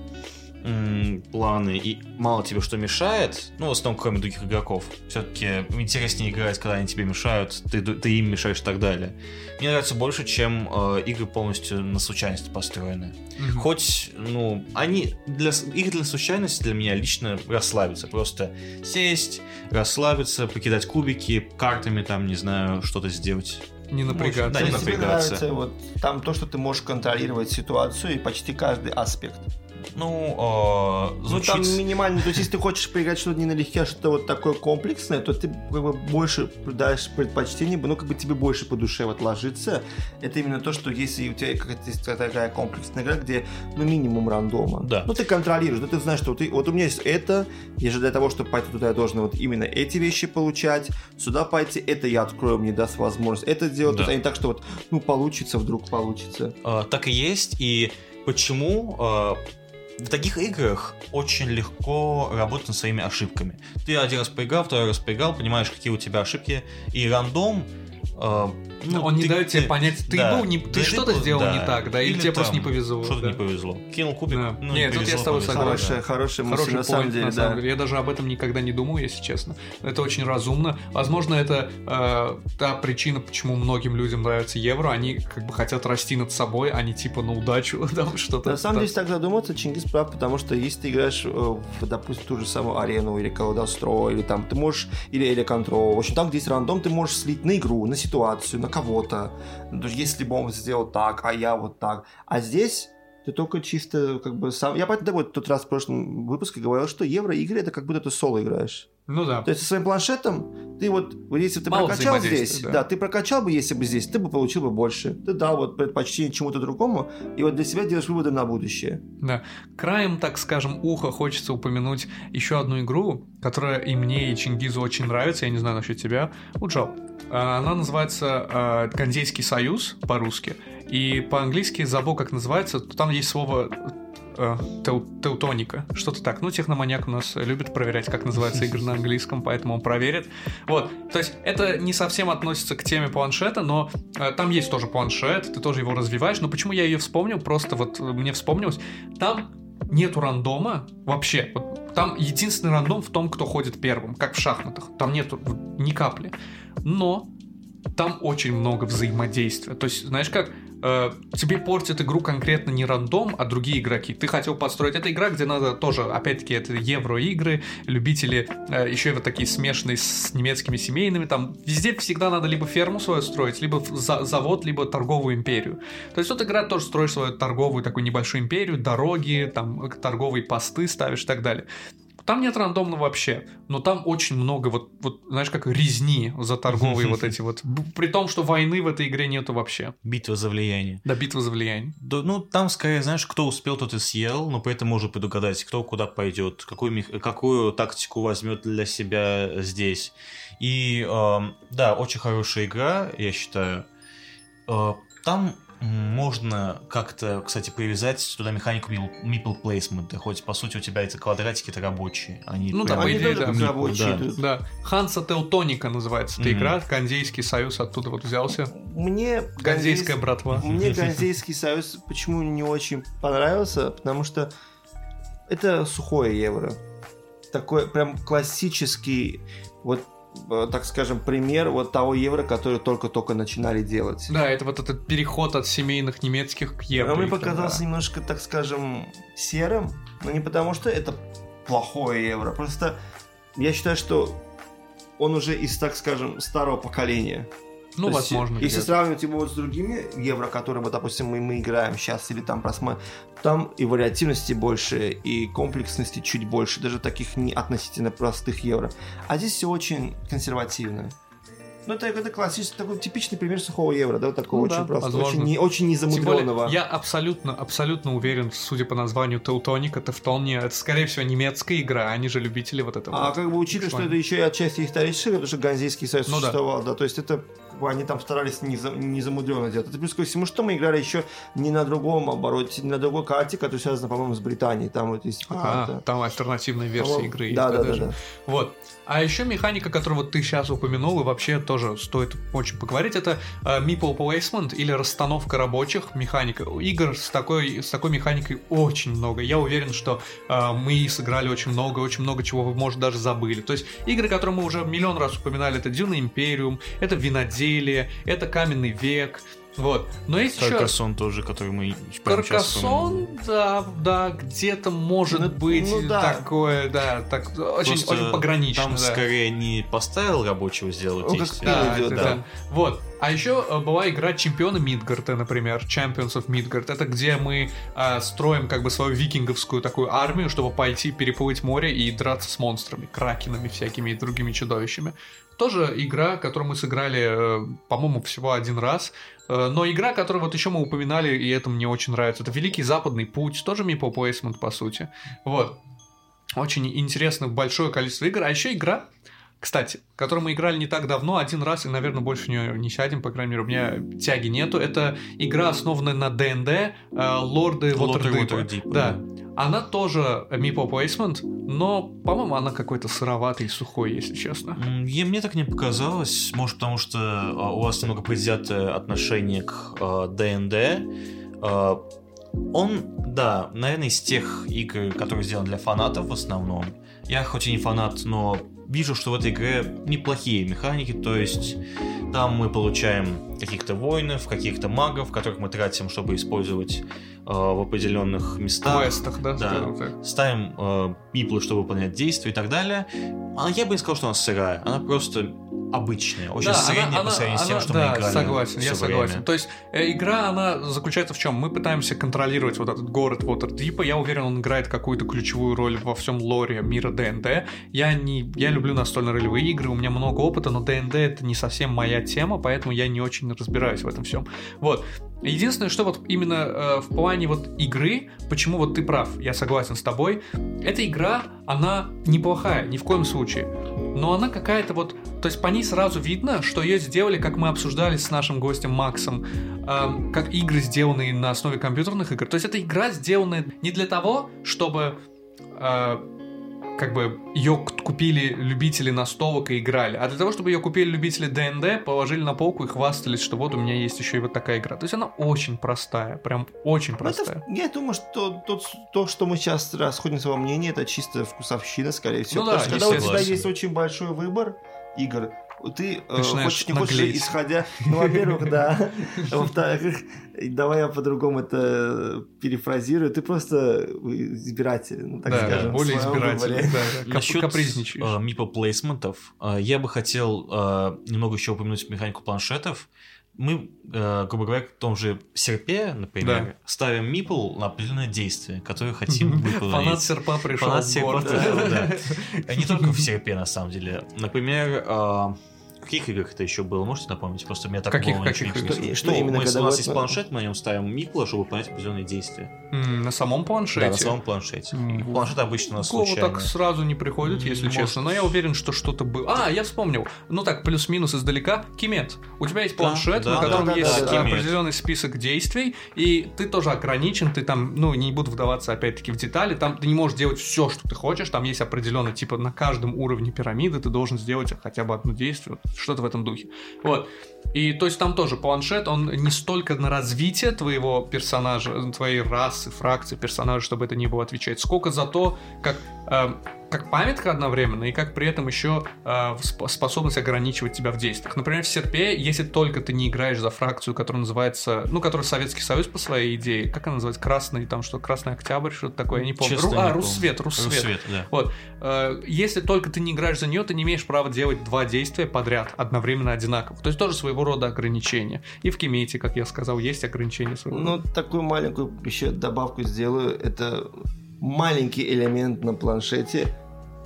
планы и мало тебе что мешает, ну, в основном, кроме других игроков, все-таки интереснее играть, когда они тебе мешают, ты, ты им мешаешь и так далее. Мне нравится больше, чем э, игры полностью на случайности построены. Mm-hmm. Хоть, ну, они для игры для случайности для меня лично расслабиться. Просто сесть, расслабиться, покидать кубики, картами там, не знаю, что-то сделать. Не напрягаться. Да, не напрягаться. Нравится, вот, там то, что ты можешь контролировать ситуацию и почти каждый аспект. Ну, э, звучит... Ну, там минимально, то есть, если ты хочешь поиграть что-то не налегке, а что-то вот такое комплексное, то ты как бы больше даешь предпочтение, ну, как бы тебе больше по душе вот ложится. Это именно то, что если у тебя какая-то такая комплексная игра, где, ну, минимум рандома. Да. Ну, ты контролируешь, да, ты знаешь, что ты, вот у меня есть это, и же для того, чтобы пойти туда, я должен вот именно эти вещи получать, сюда пойти, это я открою, мне даст возможность это делать, да. а не так, что вот, ну, получится, вдруг получится. А, так и есть, и почему а, в таких играх очень легко работать над своими ошибками. Ты один раз поиграл, второй раз поиграл, понимаешь, какие у тебя ошибки, и рандом э, ну, он ты, не дает тебе понять, ты, да, был не, ты, ты что-то сделал да. не так, да, или, или тебе просто не повезло. Что-то да. не повезло. Кинул кубик, да. ну, Нет, тут я с тобой согласен. Хорошая, хорошая мысль, Хороший на самом деле, на самом да. деле. Я даже об этом никогда не думаю, если честно. Это очень разумно. Возможно, это э, та причина, почему многим людям нравится евро. Они как бы хотят расти над собой, а не типа на удачу, там что-то. На самом деле, так задуматься, Чингис прав, потому что если ты играешь э, в, допустим, ту же самую арену или колодостро, или там ты можешь, или или контрол, в общем, там, где есть рандом, ты можешь слить на игру, на ситуацию, на кого-то. Если бы он сделал так, а я вот так. А здесь ты только чисто как бы сам... Я поэтому вот тот раз в прошлом выпуске говорил, что евроигры это как будто ты соло играешь. Ну да. То есть со своим планшетом ты вот, если бы ты Мало прокачал здесь, да. да, ты прокачал бы, если бы здесь, ты бы получил бы больше. Ты дал вот предпочтение чему-то другому, и вот для себя делаешь выводы на будущее. Да. Краем, так скажем, уха хочется упомянуть еще одну игру, которая и мне, и Чингизу очень нравится, я не знаю насчет тебя. Уджал. А, она называется «Гандейский союз» по-русски. И по-английски забыл, как называется. Там есть слово э, тел, что-то так. Ну, техноманьяк у нас любит проверять, как называется игры на английском, поэтому он проверит. Вот, то есть это не совсем относится к теме планшета, но э, там есть тоже планшет, ты тоже его развиваешь. Но почему я ее вспомнил? Просто вот мне вспомнилось. Там нету рандома вообще. Вот там единственный рандом в том, кто ходит первым, как в шахматах. Там нету ни капли. Но там очень много взаимодействия. То есть, знаешь как, э, тебе портит игру конкретно не рандом, а другие игроки. Ты хотел построить. Это игра, где надо тоже, опять-таки, это евро-игры, любители э, еще и вот такие смешанные с немецкими семейными. Там везде всегда надо либо ферму свою строить, либо за завод, либо торговую империю. То есть вот игра тоже строишь свою торговую такую небольшую империю, дороги, там торговые посты ставишь и так далее. Там нет рандомно вообще, но там очень много вот, вот знаешь, как резни за торговые вот эти вот. При том, что войны в этой игре нету вообще. Битва за влияние. Да, битва за влияние. Да, ну, там скорее, знаешь, кто успел, тот и съел, но поэтому можно предугадать, кто куда пойдет, какую, какую тактику возьмет для себя здесь. И э, да, очень хорошая игра, я считаю. Э, там можно как-то, кстати, привязать туда механику meeple placement, хоть по сути у тебя эти квадратики это рабочие, они ну да, Они идее, да. рабочие. да. Да, Ханса Теутоника называется эта Мгм. игра, Ганзейский союз оттуда вот взялся. Мне Ганзейская Ганзейс- братва. Мне Ганзейский союз почему не очень понравился, потому что это сухое евро. Такой прям классический, вот так скажем, пример вот того евро, который только-только начинали делать. Да, это вот этот переход от семейных немецких к евро. А мне показался да. немножко, так скажем, серым, но не потому что это плохое евро, просто я считаю, что он уже из, так скажем, старого поколения. Ну, То есть, возможно. Если где-то. сравнивать его вот с другими евро, которые, вот, допустим, мы, мы играем сейчас или там просмотрим, там и вариативности больше, и комплексности чуть больше, даже таких не относительно простых евро. А здесь все очень консервативно. Ну, это, это классический, такой типичный пример сухого евро, да, такого Ну очень да, простого, возможно. очень, не, очень Тем более, незамудренного. я абсолютно, абсолютно уверен, судя по названию Теутоника, Тевтония, это, скорее всего, немецкая игра, они же любители вот этого. А вот. как бы учитывая, что это еще и отчасти историческое, потому что Ганзейский союз Ну да. существовал, да. то есть это они там старались не, за, не замудренно делать. Это плюс ко всему, что мы играли еще не на другом обороте, не на другой карте, которая связана, по-моему, с Британией. Там вот есть А, карта. там альтернативная версия По-моему, игры. Да, есть, да, да, да. Вот. А еще механика, которую вот ты сейчас упомянул, и вообще тоже стоит очень поговорить, это э, meeple placement или расстановка рабочих механика. Игр с такой, с такой механикой очень много. Я уверен, что э, мы сыграли очень много, очень много чего вы, может, даже забыли. То есть игры, которые мы уже миллион раз упоминали, это Дюна Империум, это Виноделие, это Каменный век, вот. Но есть еще... Каркасон тоже, который мы. Каркасон, да, да, где-то может Ну, быть ну да. такое, да, так очень, Просто очень погранично. Там да. скорее не поставил рабочего сделать Ну, как Да, идет, да. да. Вот. А еще э, была игра Чемпиона Мидгарта, например, Champions of Midgard. Это где мы э, строим как бы свою викинговскую такую армию, чтобы пойти переплыть море и драться с монстрами, кракенами всякими и другими чудовищами. Тоже игра, которую мы сыграли, э, по-моему, всего один раз. Э, Но игра, которую вот еще мы упоминали, и это мне очень нравится, это Великий Западный Путь, тоже meeple placement, по сути. Вот. Очень интересно большое количество игр. А еще игра, кстати, которую мы играли не так давно, один раз, и, наверное, больше в нее не сядем, по крайней мере, у меня тяги нету. Это игра, основанная на ДНД, э, Лорды Waterdeep. Да. Она тоже meeple placement, но, по-моему, она какой-то сыроватый и сухой, если честно. Е- Мне так не показалось, может потому что а, у вас немного предвзятое отношение к а, ДНД. А, Он, да, наверное, из тех игр, которые сделаны для фанатов в основном. Я хоть и не фанат, но вижу, что в этой игре неплохие механики, то есть там мы получаем каких-то воинов, каких-то магов, которых мы тратим, чтобы использовать а, в определенных В местах. квестах, да, Да. так. ставим э, миплы, чтобы выполнять действия и так далее. А я бы не сказал, что она сырая. Она просто обычная, очень Да, средняя она- по сравнению с тем, она- что да, мы играли. согласен, я всё согласен. время. То есть э, игра, она заключается в чем? Мы пытаемся контролировать вот этот город Waterdeep. Я уверен, он играет какую-то ключевую роль во всем лоре мира ДНД. Я не, я люблю настольно-ролевые игры, у меня много опыта, но ДНД это не совсем моя тема, поэтому я не очень разбираюсь в этом всем. Вот. Единственное, что вот именно э, в плане вот игры, почему вот ты прав, я согласен с тобой, эта игра, она неплохая, ни в коем случае. Но она какая-то вот, то есть по ней сразу видно, что ее сделали, как мы обсуждали с нашим гостем Максом, эм, как игры, сделанные на основе компьютерных игр. То есть это игра, сделанная не для того, чтобы э, как бы ее купили любители настолок и играли. А для того, чтобы ее купили любители ДНД, положили на полку и хвастались, что вот у меня есть еще и вот такая игра. То есть она очень простая, прям очень Ну, это- простая. я думаю, что тот- то, что мы сейчас расходимся во мнении, это чисто вкусовщина, скорее всего. Ну да, когда у тебя есть очень большой выбор игр, ты э, Начинаешь хочешь, не хочешь, наглеть. исходя... Ну, во-первых, да. Во-вторых, давай я по-другому это перефразирую. Ты просто избиратель, ну, так да, скажем. в более выборе. да, Насчет капризничаешь. э, мипо плейсментов, э, я бы хотел э, немного еще упомянуть механику планшетов. Мы, э, грубо говоря, в том же серпе, например, Да. ставим мипл на определенное действие, которое хотим выполнить. Фанат серпа пришел Фанат в серпа да. Не только в серпе, на самом деле. Например, э, каких играх это еще было? Можете напомнить? Просто у меня так Каких- каких играх? вспомнить. Что Ну, именно, мы- когда У нас есть планшет, мы на нем ставим мипла, чтобы выполнять определенные действия. М, На самом планшете. Да, на самом планшете. М, Планшет обычно у нас случайно. так сразу не приходит, если Может. честно. Но я уверен, что что-то было. А, я вспомнил. Ну так, плюс-минус издалека. Кимет. У тебя есть планшет, да, на да, котором да, есть да, да. определенный список действий, и ты тоже ограничен, ты там, ну, не буду вдаваться опять-таки в детали, там ты не можешь делать все, что ты хочешь, там есть определенно, типа, на каждом уровне пирамиды ты должен сделать хотя бы одно действие, что-то в этом духе. Вот. И то есть там тоже планшет, он не столько на развитие твоего персонажа, твоей расы, фракции персонажа, чтобы это не было отвечать, сколько за то, как, как памятка одновременно и как при этом еще э, сп- способность ограничивать тебя в действиях. Например, в серпе, если только ты не играешь за фракцию, которая называется, ну, которая Советский Союз по своей идее, как она называется, Красный, там что, Красный Октябрь, что-то такое, я не помню. Честно, Ру- не а, помню. Руссвет, Руссвет. Руссвет, да. Вот. Э, Если только ты не играешь за нее, ты не имеешь права делать два действия подряд, одновременно одинаково. То есть тоже своего рода ограничения. И в Кимете, как я сказал, есть ограничения своего Ну, рода. такую маленькую еще добавку сделаю. Это маленький элемент на планшете.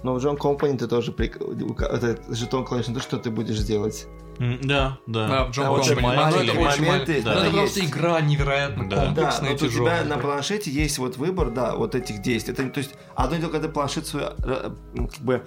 Но в John Company ты тоже прик- ука- это жетон клавиш на то, что ты будешь делать. Да, да. Да, в Джон Да, эти Но это маленькие очень моменты, да, Но это есть. просто игра невероятно Да. Да, комплексная но и вот у тяжелая. тебя на планшете есть вот выбор, да, вот этих действий. Это, то есть, одно дело, когда ты планшет свой э, как бы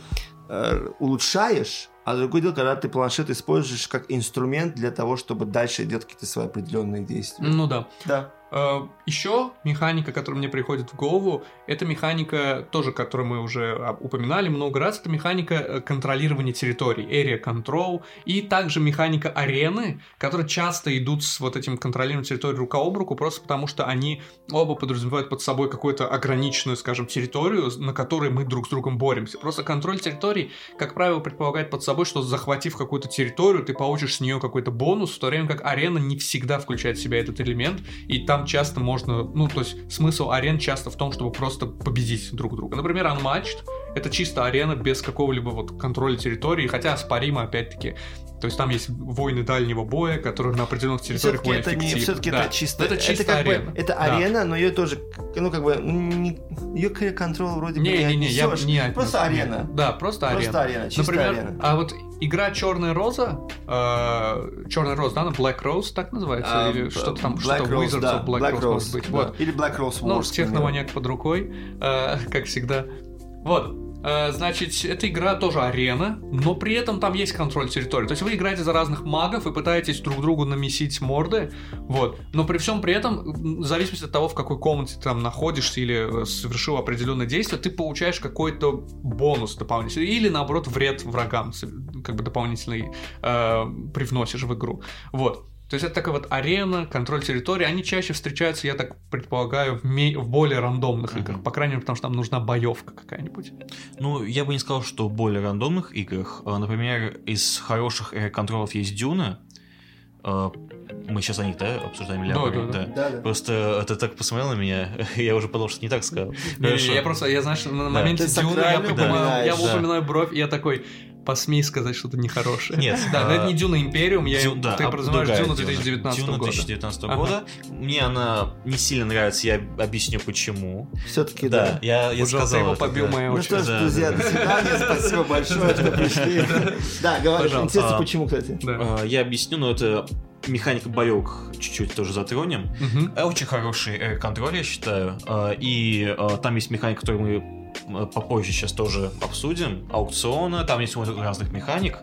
э, улучшаешь, а другое дело, когда ты планшет используешь как инструмент для того, чтобы дальше делать какие-то свои определенные действия. Ну да. Да. Еще механика, которая мне приходит в голову, это механика, тоже, которую мы уже а, упоминали много раз, это механика э, контролирования территорий, area control, и также механика арены, которые часто идут с вот этим контролированием территории рука об руку, просто потому что они оба подразумевают под собой какую-то ограниченную, скажем, территорию, на которой мы друг с другом боремся. Просто контроль территорий, как правило, предполагает под собой, что захватив какую-то территорию, ты получишь с нее какой-то бонус, в то время как арена не всегда включает в себя этот элемент, и там часто можно, ну, то есть смысл арен часто в том, чтобы просто победить друг друга. Например, Unmatched — это чисто арена без какого-либо вот контроля территории, хотя споримо, опять-таки, то есть там есть войны дальнего боя, которые на определенных территориях более это не, все-таки Да. это чисто, Это чисто как бы- арена. это Да. арена, но ее тоже, ну как бы, не, ее контрол вроде бы не Не-не-не, я отнесешь. не Просто арена. нет. Да, просто арена. Просто арена, чисто Например, арена. а вот игра Черная роза, Черная роза, да, она Black Rose так называется, А, или что-то там, Black что-то Rose, Wizards да, of Black, Black Rose, Rose, может быть. да. Вот. Или Black Rose Wars. Ну, к примеру. техноманьяк под рукой, э, как всегда. Вот. Э, Значит, эта игра тоже арена, но при этом там есть контроль территории. То есть вы играете за разных магов и пытаетесь друг другу намесить морды, вот. Но при всем при этом, в зависимости от того, в какой комнате ты там находишься или э, совершил определенное действие, ты получаешь какой-то бонус дополнительный. Или, наоборот, вред врагам как бы дополнительный э, привносишь в игру. Вот. То есть это такая вот арена, контроль территории, они чаще встречаются, я так предполагаю, в, ме- в более рандомных Мгм. играх, по крайней мере, потому что там нужна боевка какая-нибудь. Ну, я бы не сказал, что в более рандомных играх. А, Например, из хороших контролов есть Дюна. А, Мы сейчас о них, да, обсуждаем или Да, да, да. Да, да. Просто ты так посмотрел на меня, я уже подумал, что не так сказал. Не, я просто, я знаешь, на моменте Ты Дюны я понимаю, я да. упоминаю бровь, и я такой, посмей сказать что-то нехорошее. Нет, Да, но а, это не Дюна Империум, я, Дю- да, ты а подразумеваешь Дюну Дюна. 2019 Дюна года. 2019 Ага. года. Мне она не сильно нравится, я объясню почему. Все-таки Да, да. я, я сказал его это, побил да. моя Ну что ж, да, друзья, да. до свидания. Спасибо большое, что пришли. Да, говори. Пожалуйста. Интересно, А, почему, кстати. А, Я объясню, но это механика боевок чуть-чуть тоже затронем. Э, Очень хороший э, контроль, я считаю. А, И а, там есть механика, которую мы попозже сейчас тоже обсудим. Аукциона, там есть много разных механик.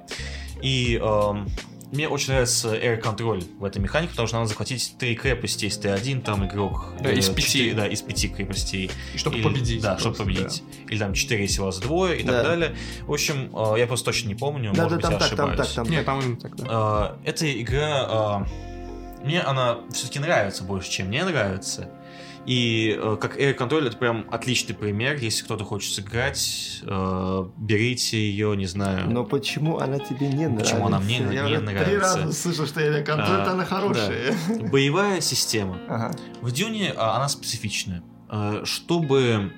И эм, мне очень нравится Air Control в этой механике, потому что надо захватить три крепости, если ты один там игрок. Да, из э, пяти. четыре- Да, из пяти крепостей. И чтобы Или- победить. Да, просто, чтобы победить. Или там четыре, если вас двое и Да. так далее. В общем, э, я просто точно не помню, Да, может да, быть, там я так, там ошибаюсь. так, там да. Нет, там именно так, да. А, Эта игра, а, мне она все-таки нравится больше, чем мне нравится. И э, как Air Control это прям отличный пример. Если кто-то хочет сыграть, э, берите ее, не знаю. Но почему она тебе не нравится? Почему она мне не Я уже Три нравится? раза слышал, что я контроль, А, она хорошая. Боевая система. Ага. В Дюне а, она специфичная. Э, Чтобы...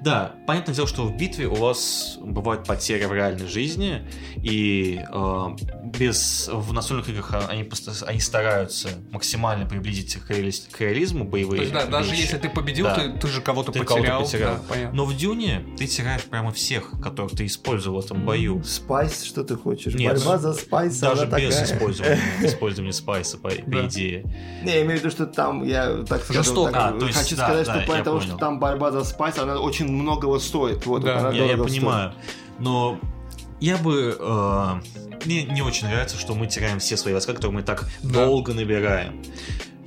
Да, понятное дело, что в битве у вас бывают потери в реальной жизни, и э, без в настольных играх а, они, они стараются максимально приблизить к, реали- к реализму боевые. То есть, да, даже если ты победил, Да. ты, ты же кого-то Ты кого-то потерял. потерял. Да, понятно. Но в Дюне ты теряешь прямо всех, которых ты использовал в этом бою. Спайс, что ты хочешь? Нет. Борьба за спайс, Даже она без такая. использования, использования спайса, по, по Да. идее. Не, я имею в виду, что там, я так скажу, Жестоко. так, А, то есть, хочу да, сказать, да, что понял. что там борьба за спайс, она очень многого стоит. Вот, Да, Я, я дорого стоит. понимаю. Но я бы... э, мне не очень нравится, что мы теряем все свои войска, которые мы так Да. долго набираем.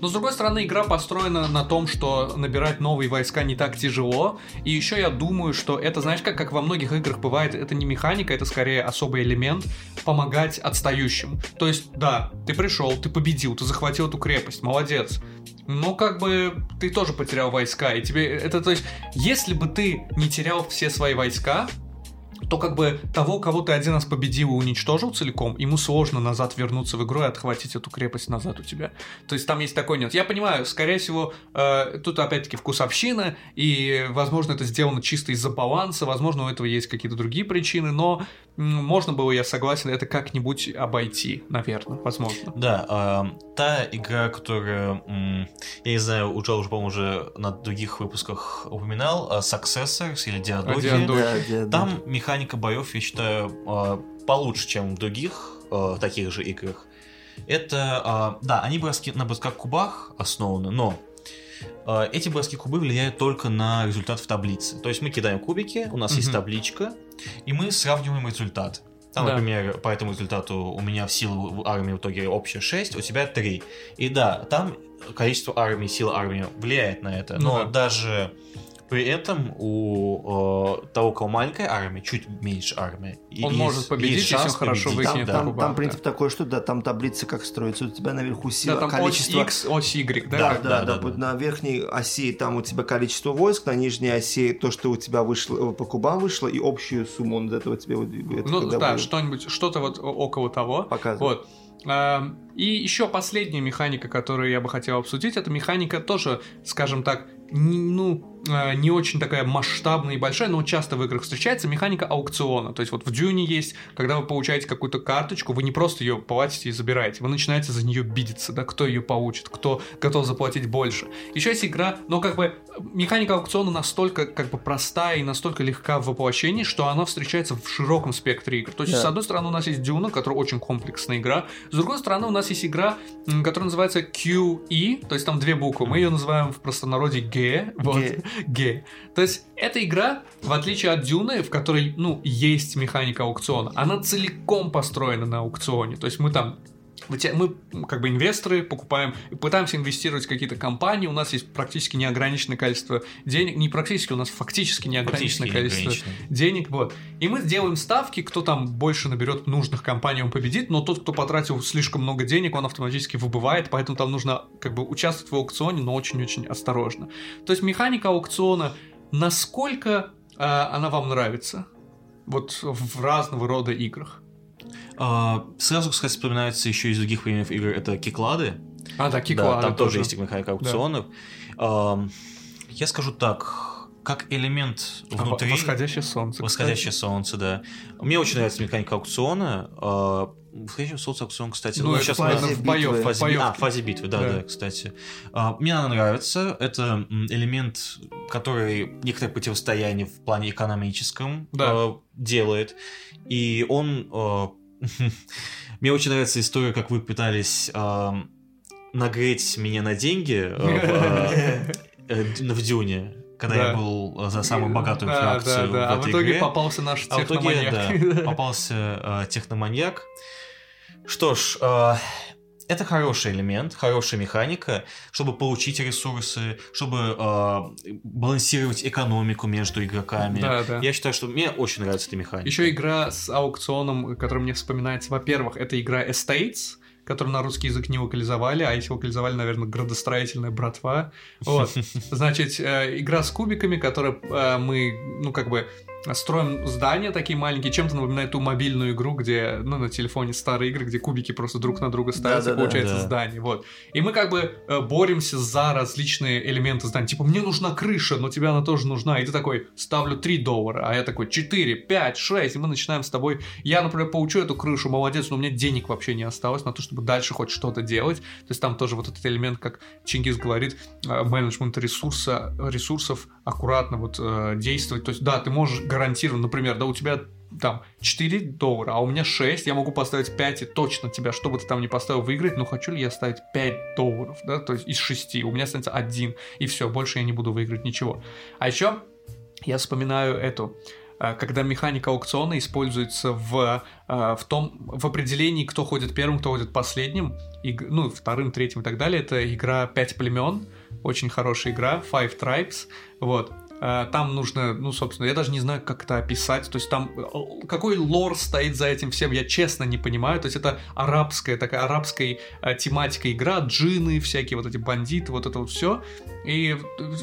Но с другой стороны, игра построена на том, что набирать новые войска не так тяжело. И еще я думаю, что это, знаешь, как, как во многих играх бывает, это не механика, это скорее особый элемент помогать отстающим. То есть, да, ты пришел, ты победил, ты захватил эту крепость, молодец. Но как бы ты тоже потерял войска, и тебе это, то есть, если бы ты не терял все свои войска, то как бы того, кого ты один раз победил и уничтожил целиком, ему сложно назад вернуться в игру и отхватить эту крепость назад у тебя. То есть там есть такой нюанс. Я понимаю, скорее всего, э, тут опять-таки вкусовщина, и, возможно, это сделано чисто из-за баланса, возможно, у этого есть какие-то другие причины, но можно было, я согласен, это как-нибудь обойти, наверное, возможно. Да, а, та игра, которая, я не знаю, уже, уже по-моему, уже на других выпусках упоминал, а, Successors или. Да, да, Там механика боев, я считаю, а, получше, чем в других а, таких же играх. Это, а, да, они броски, на бросках кубах основаны, но эти броски кубы влияют только на результат в таблице. То есть мы кидаем кубики, у нас есть Мгм. табличка, и мы сравниваем результат. Там, Да. например, по этому результату у меня в силу армии в итоге общая 6, у тебя 3. И да, там количество армии, сила армии влияет на это. Ну Но да. даже при этом у э, того, кого маленькая армия, чуть меньше армия. и Он есть- может победить, если он шанс хорошо победить. выкинет Там, там, там принцип такой, что да, там таблица как строится. У тебя наверху сила, Да, там количество... ось X, ось Y, да? Да, да, да, да, да, да. на верхней оси там у тебя количество войск, на нижней оси то, что у тебя вышло, э, по кубам вышло, и общую сумму он из этого тебе это Ну да, будет что-нибудь, что-то вот около того. показывать. Вот. Эм, И еще последняя механика, которую я бы хотел обсудить, это механика тоже, скажем так, ну, не очень такая масштабная и большая, но часто в играх встречается механика аукциона. То есть вот в Дюне есть, когда вы получаете какую-то карточку, вы не просто ее платите и забираете, вы начинаете за нее бидиться, да, кто ее получит, кто готов заплатить больше. Еще есть игра, но как бы э, механика аукциона настолько как бы простая и настолько легка в воплощении, что она встречается в широком спектре игр. То есть, Да. с одной стороны, у нас есть Дюна, которая очень комплексная игра, с другой стороны, у нас есть игра, которая называется QE, то есть там две буквы. Мы ее называем в простонародье Г. Вот. Г. Г. То есть эта игра, в отличие от Дюны, в которой, ну, есть механика аукциона, она целиком построена на аукционе. То есть мы там мы как бы инвесторы покупаем, пытаемся инвестировать в какие-то компании, у нас есть практически неограниченное количество денег, не практически, у нас фактически неограниченное Фактически количество неограниченное. денег, вот. И мы сделаем ставки, кто там больше наберет нужных компаний, он победит, но тот, кто потратил слишком много денег, он автоматически выбывает, поэтому там нужно как бы участвовать в аукционе, но очень-очень осторожно. То есть механика аукциона, насколько э, она вам нравится? Вот в разного рода играх. А, Сразу, кстати, вспоминается еще из других примеров игр, это киклады. А, да, Да, киклады там тоже есть механика аукционов. Ам, Я скажу так, как элемент А, внутри... Восходящее солнце. Восходящее солнце, да. Мне очень нравится механика аукциона. А, Восходящее солнце аукцион, кстати. Ну, это сейчас мы- в боёв, битвы. в фазе, боёвке. а, фазе битвы, да, Да. да, кстати. Мне она нравится. Это элемент, который некоторое противостояние в плане экономическом Да. делает. И он... Мне очень нравится история, как вы пытались нагреть меня на деньги а, в, э, в Дюне, когда Да. я был а, за самую богатую да, фракцию да, да. в А в этой итоге игре. попался наш А в итоге, техноманьяк. да, попался э, техноманьяк. Что ж, э, это хороший элемент, хорошая механика, чтобы получить ресурсы, чтобы э, балансировать экономику между игроками. Да, да. Я считаю, что мне очень нравится эта механика. Еще игра с аукционом, которая мне вспоминается. Во-первых, это игра Estates, которую на русский язык не локализовали, а если локализовали, наверное, градостроительная братва. Вот. Значит, э, игра с кубиками, которая э, мы, ну, как бы строим здания такие маленькие, чем-то напоминает ту мобильную игру, где, ну, на телефоне старые игры, где кубики просто друг на друга ставятся, Да-да-да. получается Да. здание, вот. И мы как бы э, боремся за различные элементы здания. Типа, мне нужна крыша, но тебе она тоже нужна. И ты такой, ставлю 3 доллара, а я такой, 4, 5, 6, и мы начинаем с тобой. Я, например, получу эту крышу, молодец, но у меня денег вообще не осталось на то, чтобы дальше хоть что-то делать. То есть там тоже вот этот элемент, как Чингис говорит, э, менеджмент ресурса, ресурсов, аккуратно вот э, действовать. То есть, да, ты можешь гарантированно, например, да, у тебя там 4 доллара, а у меня 6, я могу поставить 5 и точно тебя, что бы ты там ни поставил, выиграть, но хочу ли я ставить 5 долларов, да, то есть из 6, у меня останется 1, и все, больше я не буду выиграть ничего. А еще я вспоминаю эту, э, когда механика аукциона используется в, э, в том, в определении, кто ходит первым, кто ходит последним, и, ну, вторым, третьим и так далее, это игра «Пять племен», очень хорошая игра, Five Tribes, вот. Э, Там нужно, ну, собственно, я даже не знаю, как это описать. То есть там э, какой лор стоит за этим всем, я честно не понимаю. То есть это арабская, такая арабская э, тематика игра, джины, всякие вот эти бандиты, вот это вот все. И э,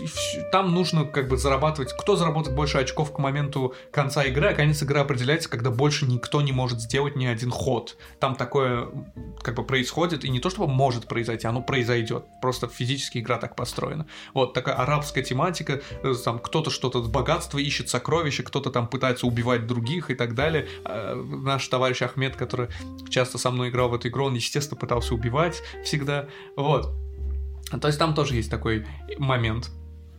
там нужно как бы зарабатывать. Кто заработает больше очков к моменту конца игры, а конец игры определяется, когда больше никто не может сделать ни один ход. Там такое как бы происходит, и не то чтобы может произойти, оно произойдет. Просто физически игра так построена. Вот такая арабская тематика, э, там кто-то что-то богатство ищет, сокровища, кто-то там пытается убивать других и так далее. А, Наш товарищ Ахмед, который часто со мной играл в эту игру, он, естественно, пытался убивать всегда. Вот. То есть там тоже есть такой момент.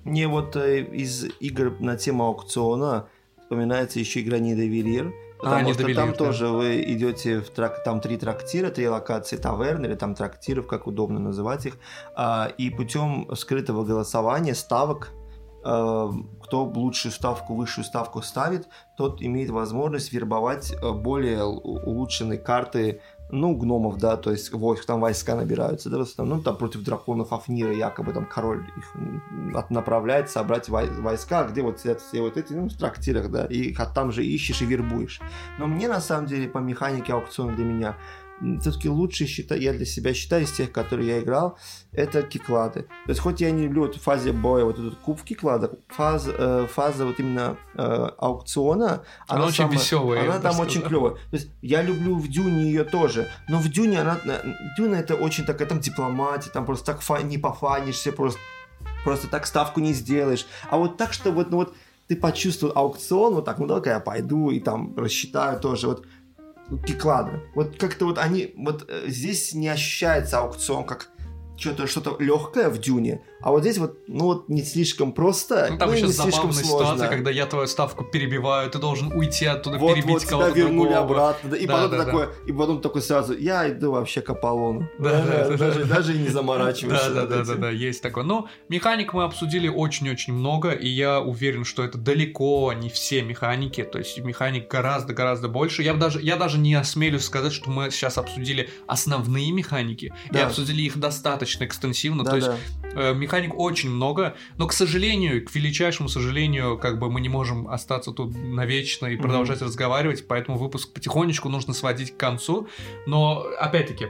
Мне вот э, из игр на тему аукциона вспоминается еще игра Недоверир. Потому что «Недовелир», там да. тоже вы идете в трак, там три трактира, три локации таверн или там трактиров, как удобно называть их, а, и путем скрытого голосования ставок э, кто лучшую ставку, высшую ставку ставит, тот имеет возможность вербовать э, более улучшенные карты, ну, гномов, да, то есть войск, там войска набираются, да, в основном, там против драконов Афнира якобы там король их направляет собрать вой- войска, где вот сидят все вот эти, ну, в трактирах, да, и их там же ищешь и вербуешь. Но мне, на самом деле, по механике аукциона для меня все-таки лучше считаю, я для себя считаю из тех, которые я играл, это киклады. То есть, хоть я не люблю в фазе боя вот этот куб в кикладах, фаза, э, фаза вот именно э, аукциона, Она очень весёлая, я Она там сказал. очень клевая. То есть, я люблю в Дюне ее тоже, но в Дюне она, э, Дюна это очень такая, там дипломатия, там просто так фа- не пофанишься, просто, просто так ставку не сделаешь. А вот так, что вот, ну вот, ты почувствовал аукцион, вот так, ну давай-ка я пойду и там рассчитаю тоже, вот Киклады. Вот как-то вот они, вот э, здесь не ощущается аукцион как что-то что-то легкое в Дюне, а вот здесь вот, ну вот не слишком просто, Ну, там ну, и еще не слишком сложно. ситуация, когда я твою ставку перебиваю, ты должен уйти оттуда, вот, перебить вот кого-то вернули другого. обратно, да, и Да, потом да, такой, и потом такой сразу, я иду вообще к Аполлону. Да, да, да, даже, да. даже и не заморачиваешься. Да, да, да, да, да, есть такое. Но механик мы обсудили очень-очень много, и я уверен, что это далеко не все механики, то есть механик гораздо-гораздо больше. Я даже, я даже не осмелюсь сказать, что мы сейчас обсудили основные механики, и Да. обсудили их достаточно экстенсивно, Да, то есть да. Э, Механик очень много, но, к сожалению, к величайшему сожалению, как бы мы не можем остаться тут навечно и продолжать разговаривать, поэтому выпуск потихонечку нужно сводить к концу. Но, опять-таки,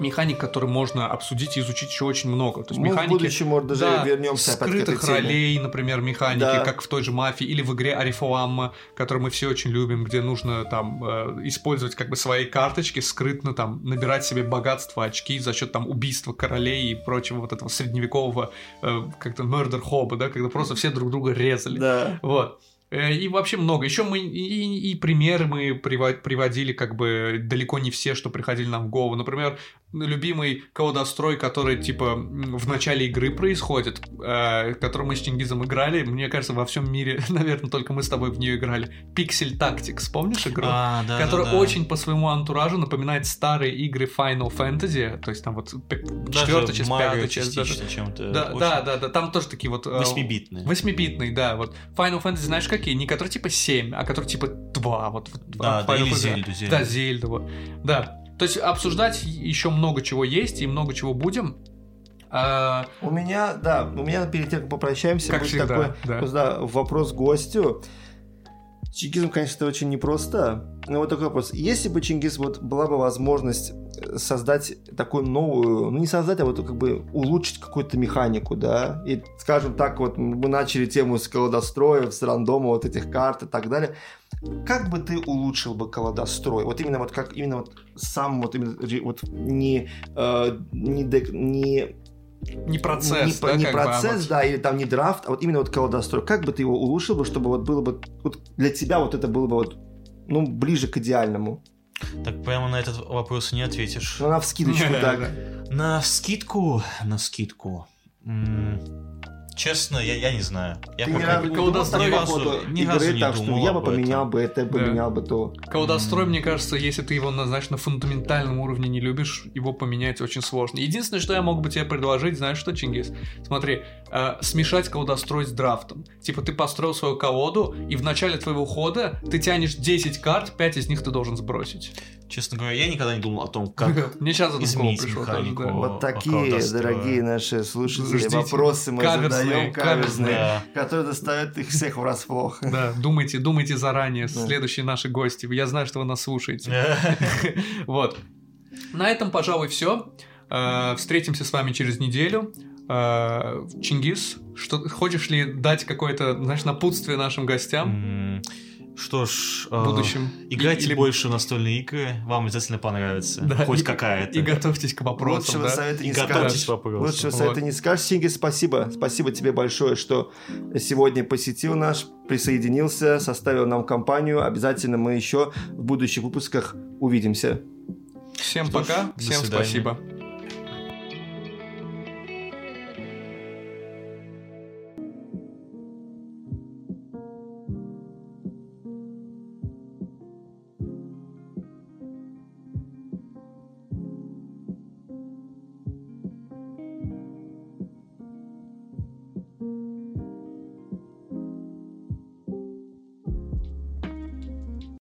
механик, который можно обсудить и изучить еще очень много. То есть Мы в механики... будущем, может, даже Да, вернемся скрытых ролей, например, механики, Да. как в той же мафии, или в игре Арифоамма, которую мы все очень любим, где нужно там э, использовать как бы свои карточки скрытно, там набирать себе богатство, очки за счет там убийства королей и прочего вот этого средневекового э, как-то murder хоба, да, когда просто все друг друга резали. Да. Вот. Э, И вообще много. Еще мы и, и- примеры мы приводили, как бы далеко не все, что приходили нам в голову. Например, любимый колодострой, который типа в начале игры происходит, э, который мы с Чингизом играли. Мне кажется, во всем мире, наверное, только мы с тобой в нее играли. Pixel Tactics, помнишь игру? А, да, которая да, да. очень по своему антуражу напоминает старые игры Final Fantasy, то есть там вот четвертая часть, пятая часть. даже. Да, очень да, да, да, там тоже такие вот... э, Восьмибитные. Восьмибитный, да, вот. Final Fantasy, знаешь, какие? Не которые типа 7, а которые типа 2, вот. Да, а, да, Final или Fantasy- Зельду, Зельду. Да, Зельда, вот. Да. То есть обсуждать еще много чего есть и много чего будем. А, У меня, да, у меня перед тем, как попрощаемся, Как будет всегда, такой да. да, вопрос гостю. Чингизом, конечно, это очень непросто. Но вот такой вопрос. Если бы Чингиз, вот была бы возможность э, создать такую новую, ну не создать, а вот как бы улучшить какую-то механику, да, и, скажем так, вот мы начали тему с колодостроев, с рандома вот этих карт и так далее. Как бы ты улучшил бы колодострой? Вот именно вот как именно вот сам вот именно вот не э, не, дек- не не процесс, не, да, не как бы, а процесс, вот- да, или там не драфт, а вот именно вот колодострой. Как бы ты его улучшил бы, чтобы вот было бы вот для тебя вот это было бы вот ну ближе к идеальному. Так прямо на этот вопрос не ответишь. Ну на вскидочку так. На скидку, на скидку. Честно, я, я не знаю. Я Ты ни пока- разу не думал ни по разу- ни разу не так что думал я бы поменял бы это, поменял бы то. Колодострой, мне кажется, если ты его, на- знаешь, на фундаментальном уровне не любишь, его поменять очень сложно. Единственное, что я мог бы тебе предложить, знаешь что, Чингис? Смотри, э, смешать колодострой с драфтом. Типа ты построил свою колоду, и в начале твоего хода ты тянешь 10 карт, 5 из них ты должен сбросить. Честно говоря, я никогда не думал о том, как Мне сейчас изменить пришло механику. да. Вот такие, дорогие наши слушатели, Ждите. вопросы мы Каверзные, задаем каверзные, Да. которые доставят их всех врасплох. Да, думайте, думайте заранее, Да. следующие наши гости. Я знаю, что вы нас слушаете. Вот. На этом, пожалуй, все. Встретимся с вами через неделю. Э, Чингис, что хочешь ли дать какое-то, знаешь, напутствие нашим гостям Что ж, в э, будущем? играйте Или- больше в настольные игры, вам обязательно понравится. Да, Хоть и- какая-то. И готовьтесь к вопросам, Лучшего да? совета И не готовьтесь скажешь. к вопросам. Лучшего Вот. совета не скажешь. Синги, спасибо. Спасибо тебе большое, что сегодня посетил наш, присоединился, составил нам компанию. Обязательно мы еще в будущих выпусках увидимся. Всем Что ж, пока, до всем свидания. спасибо.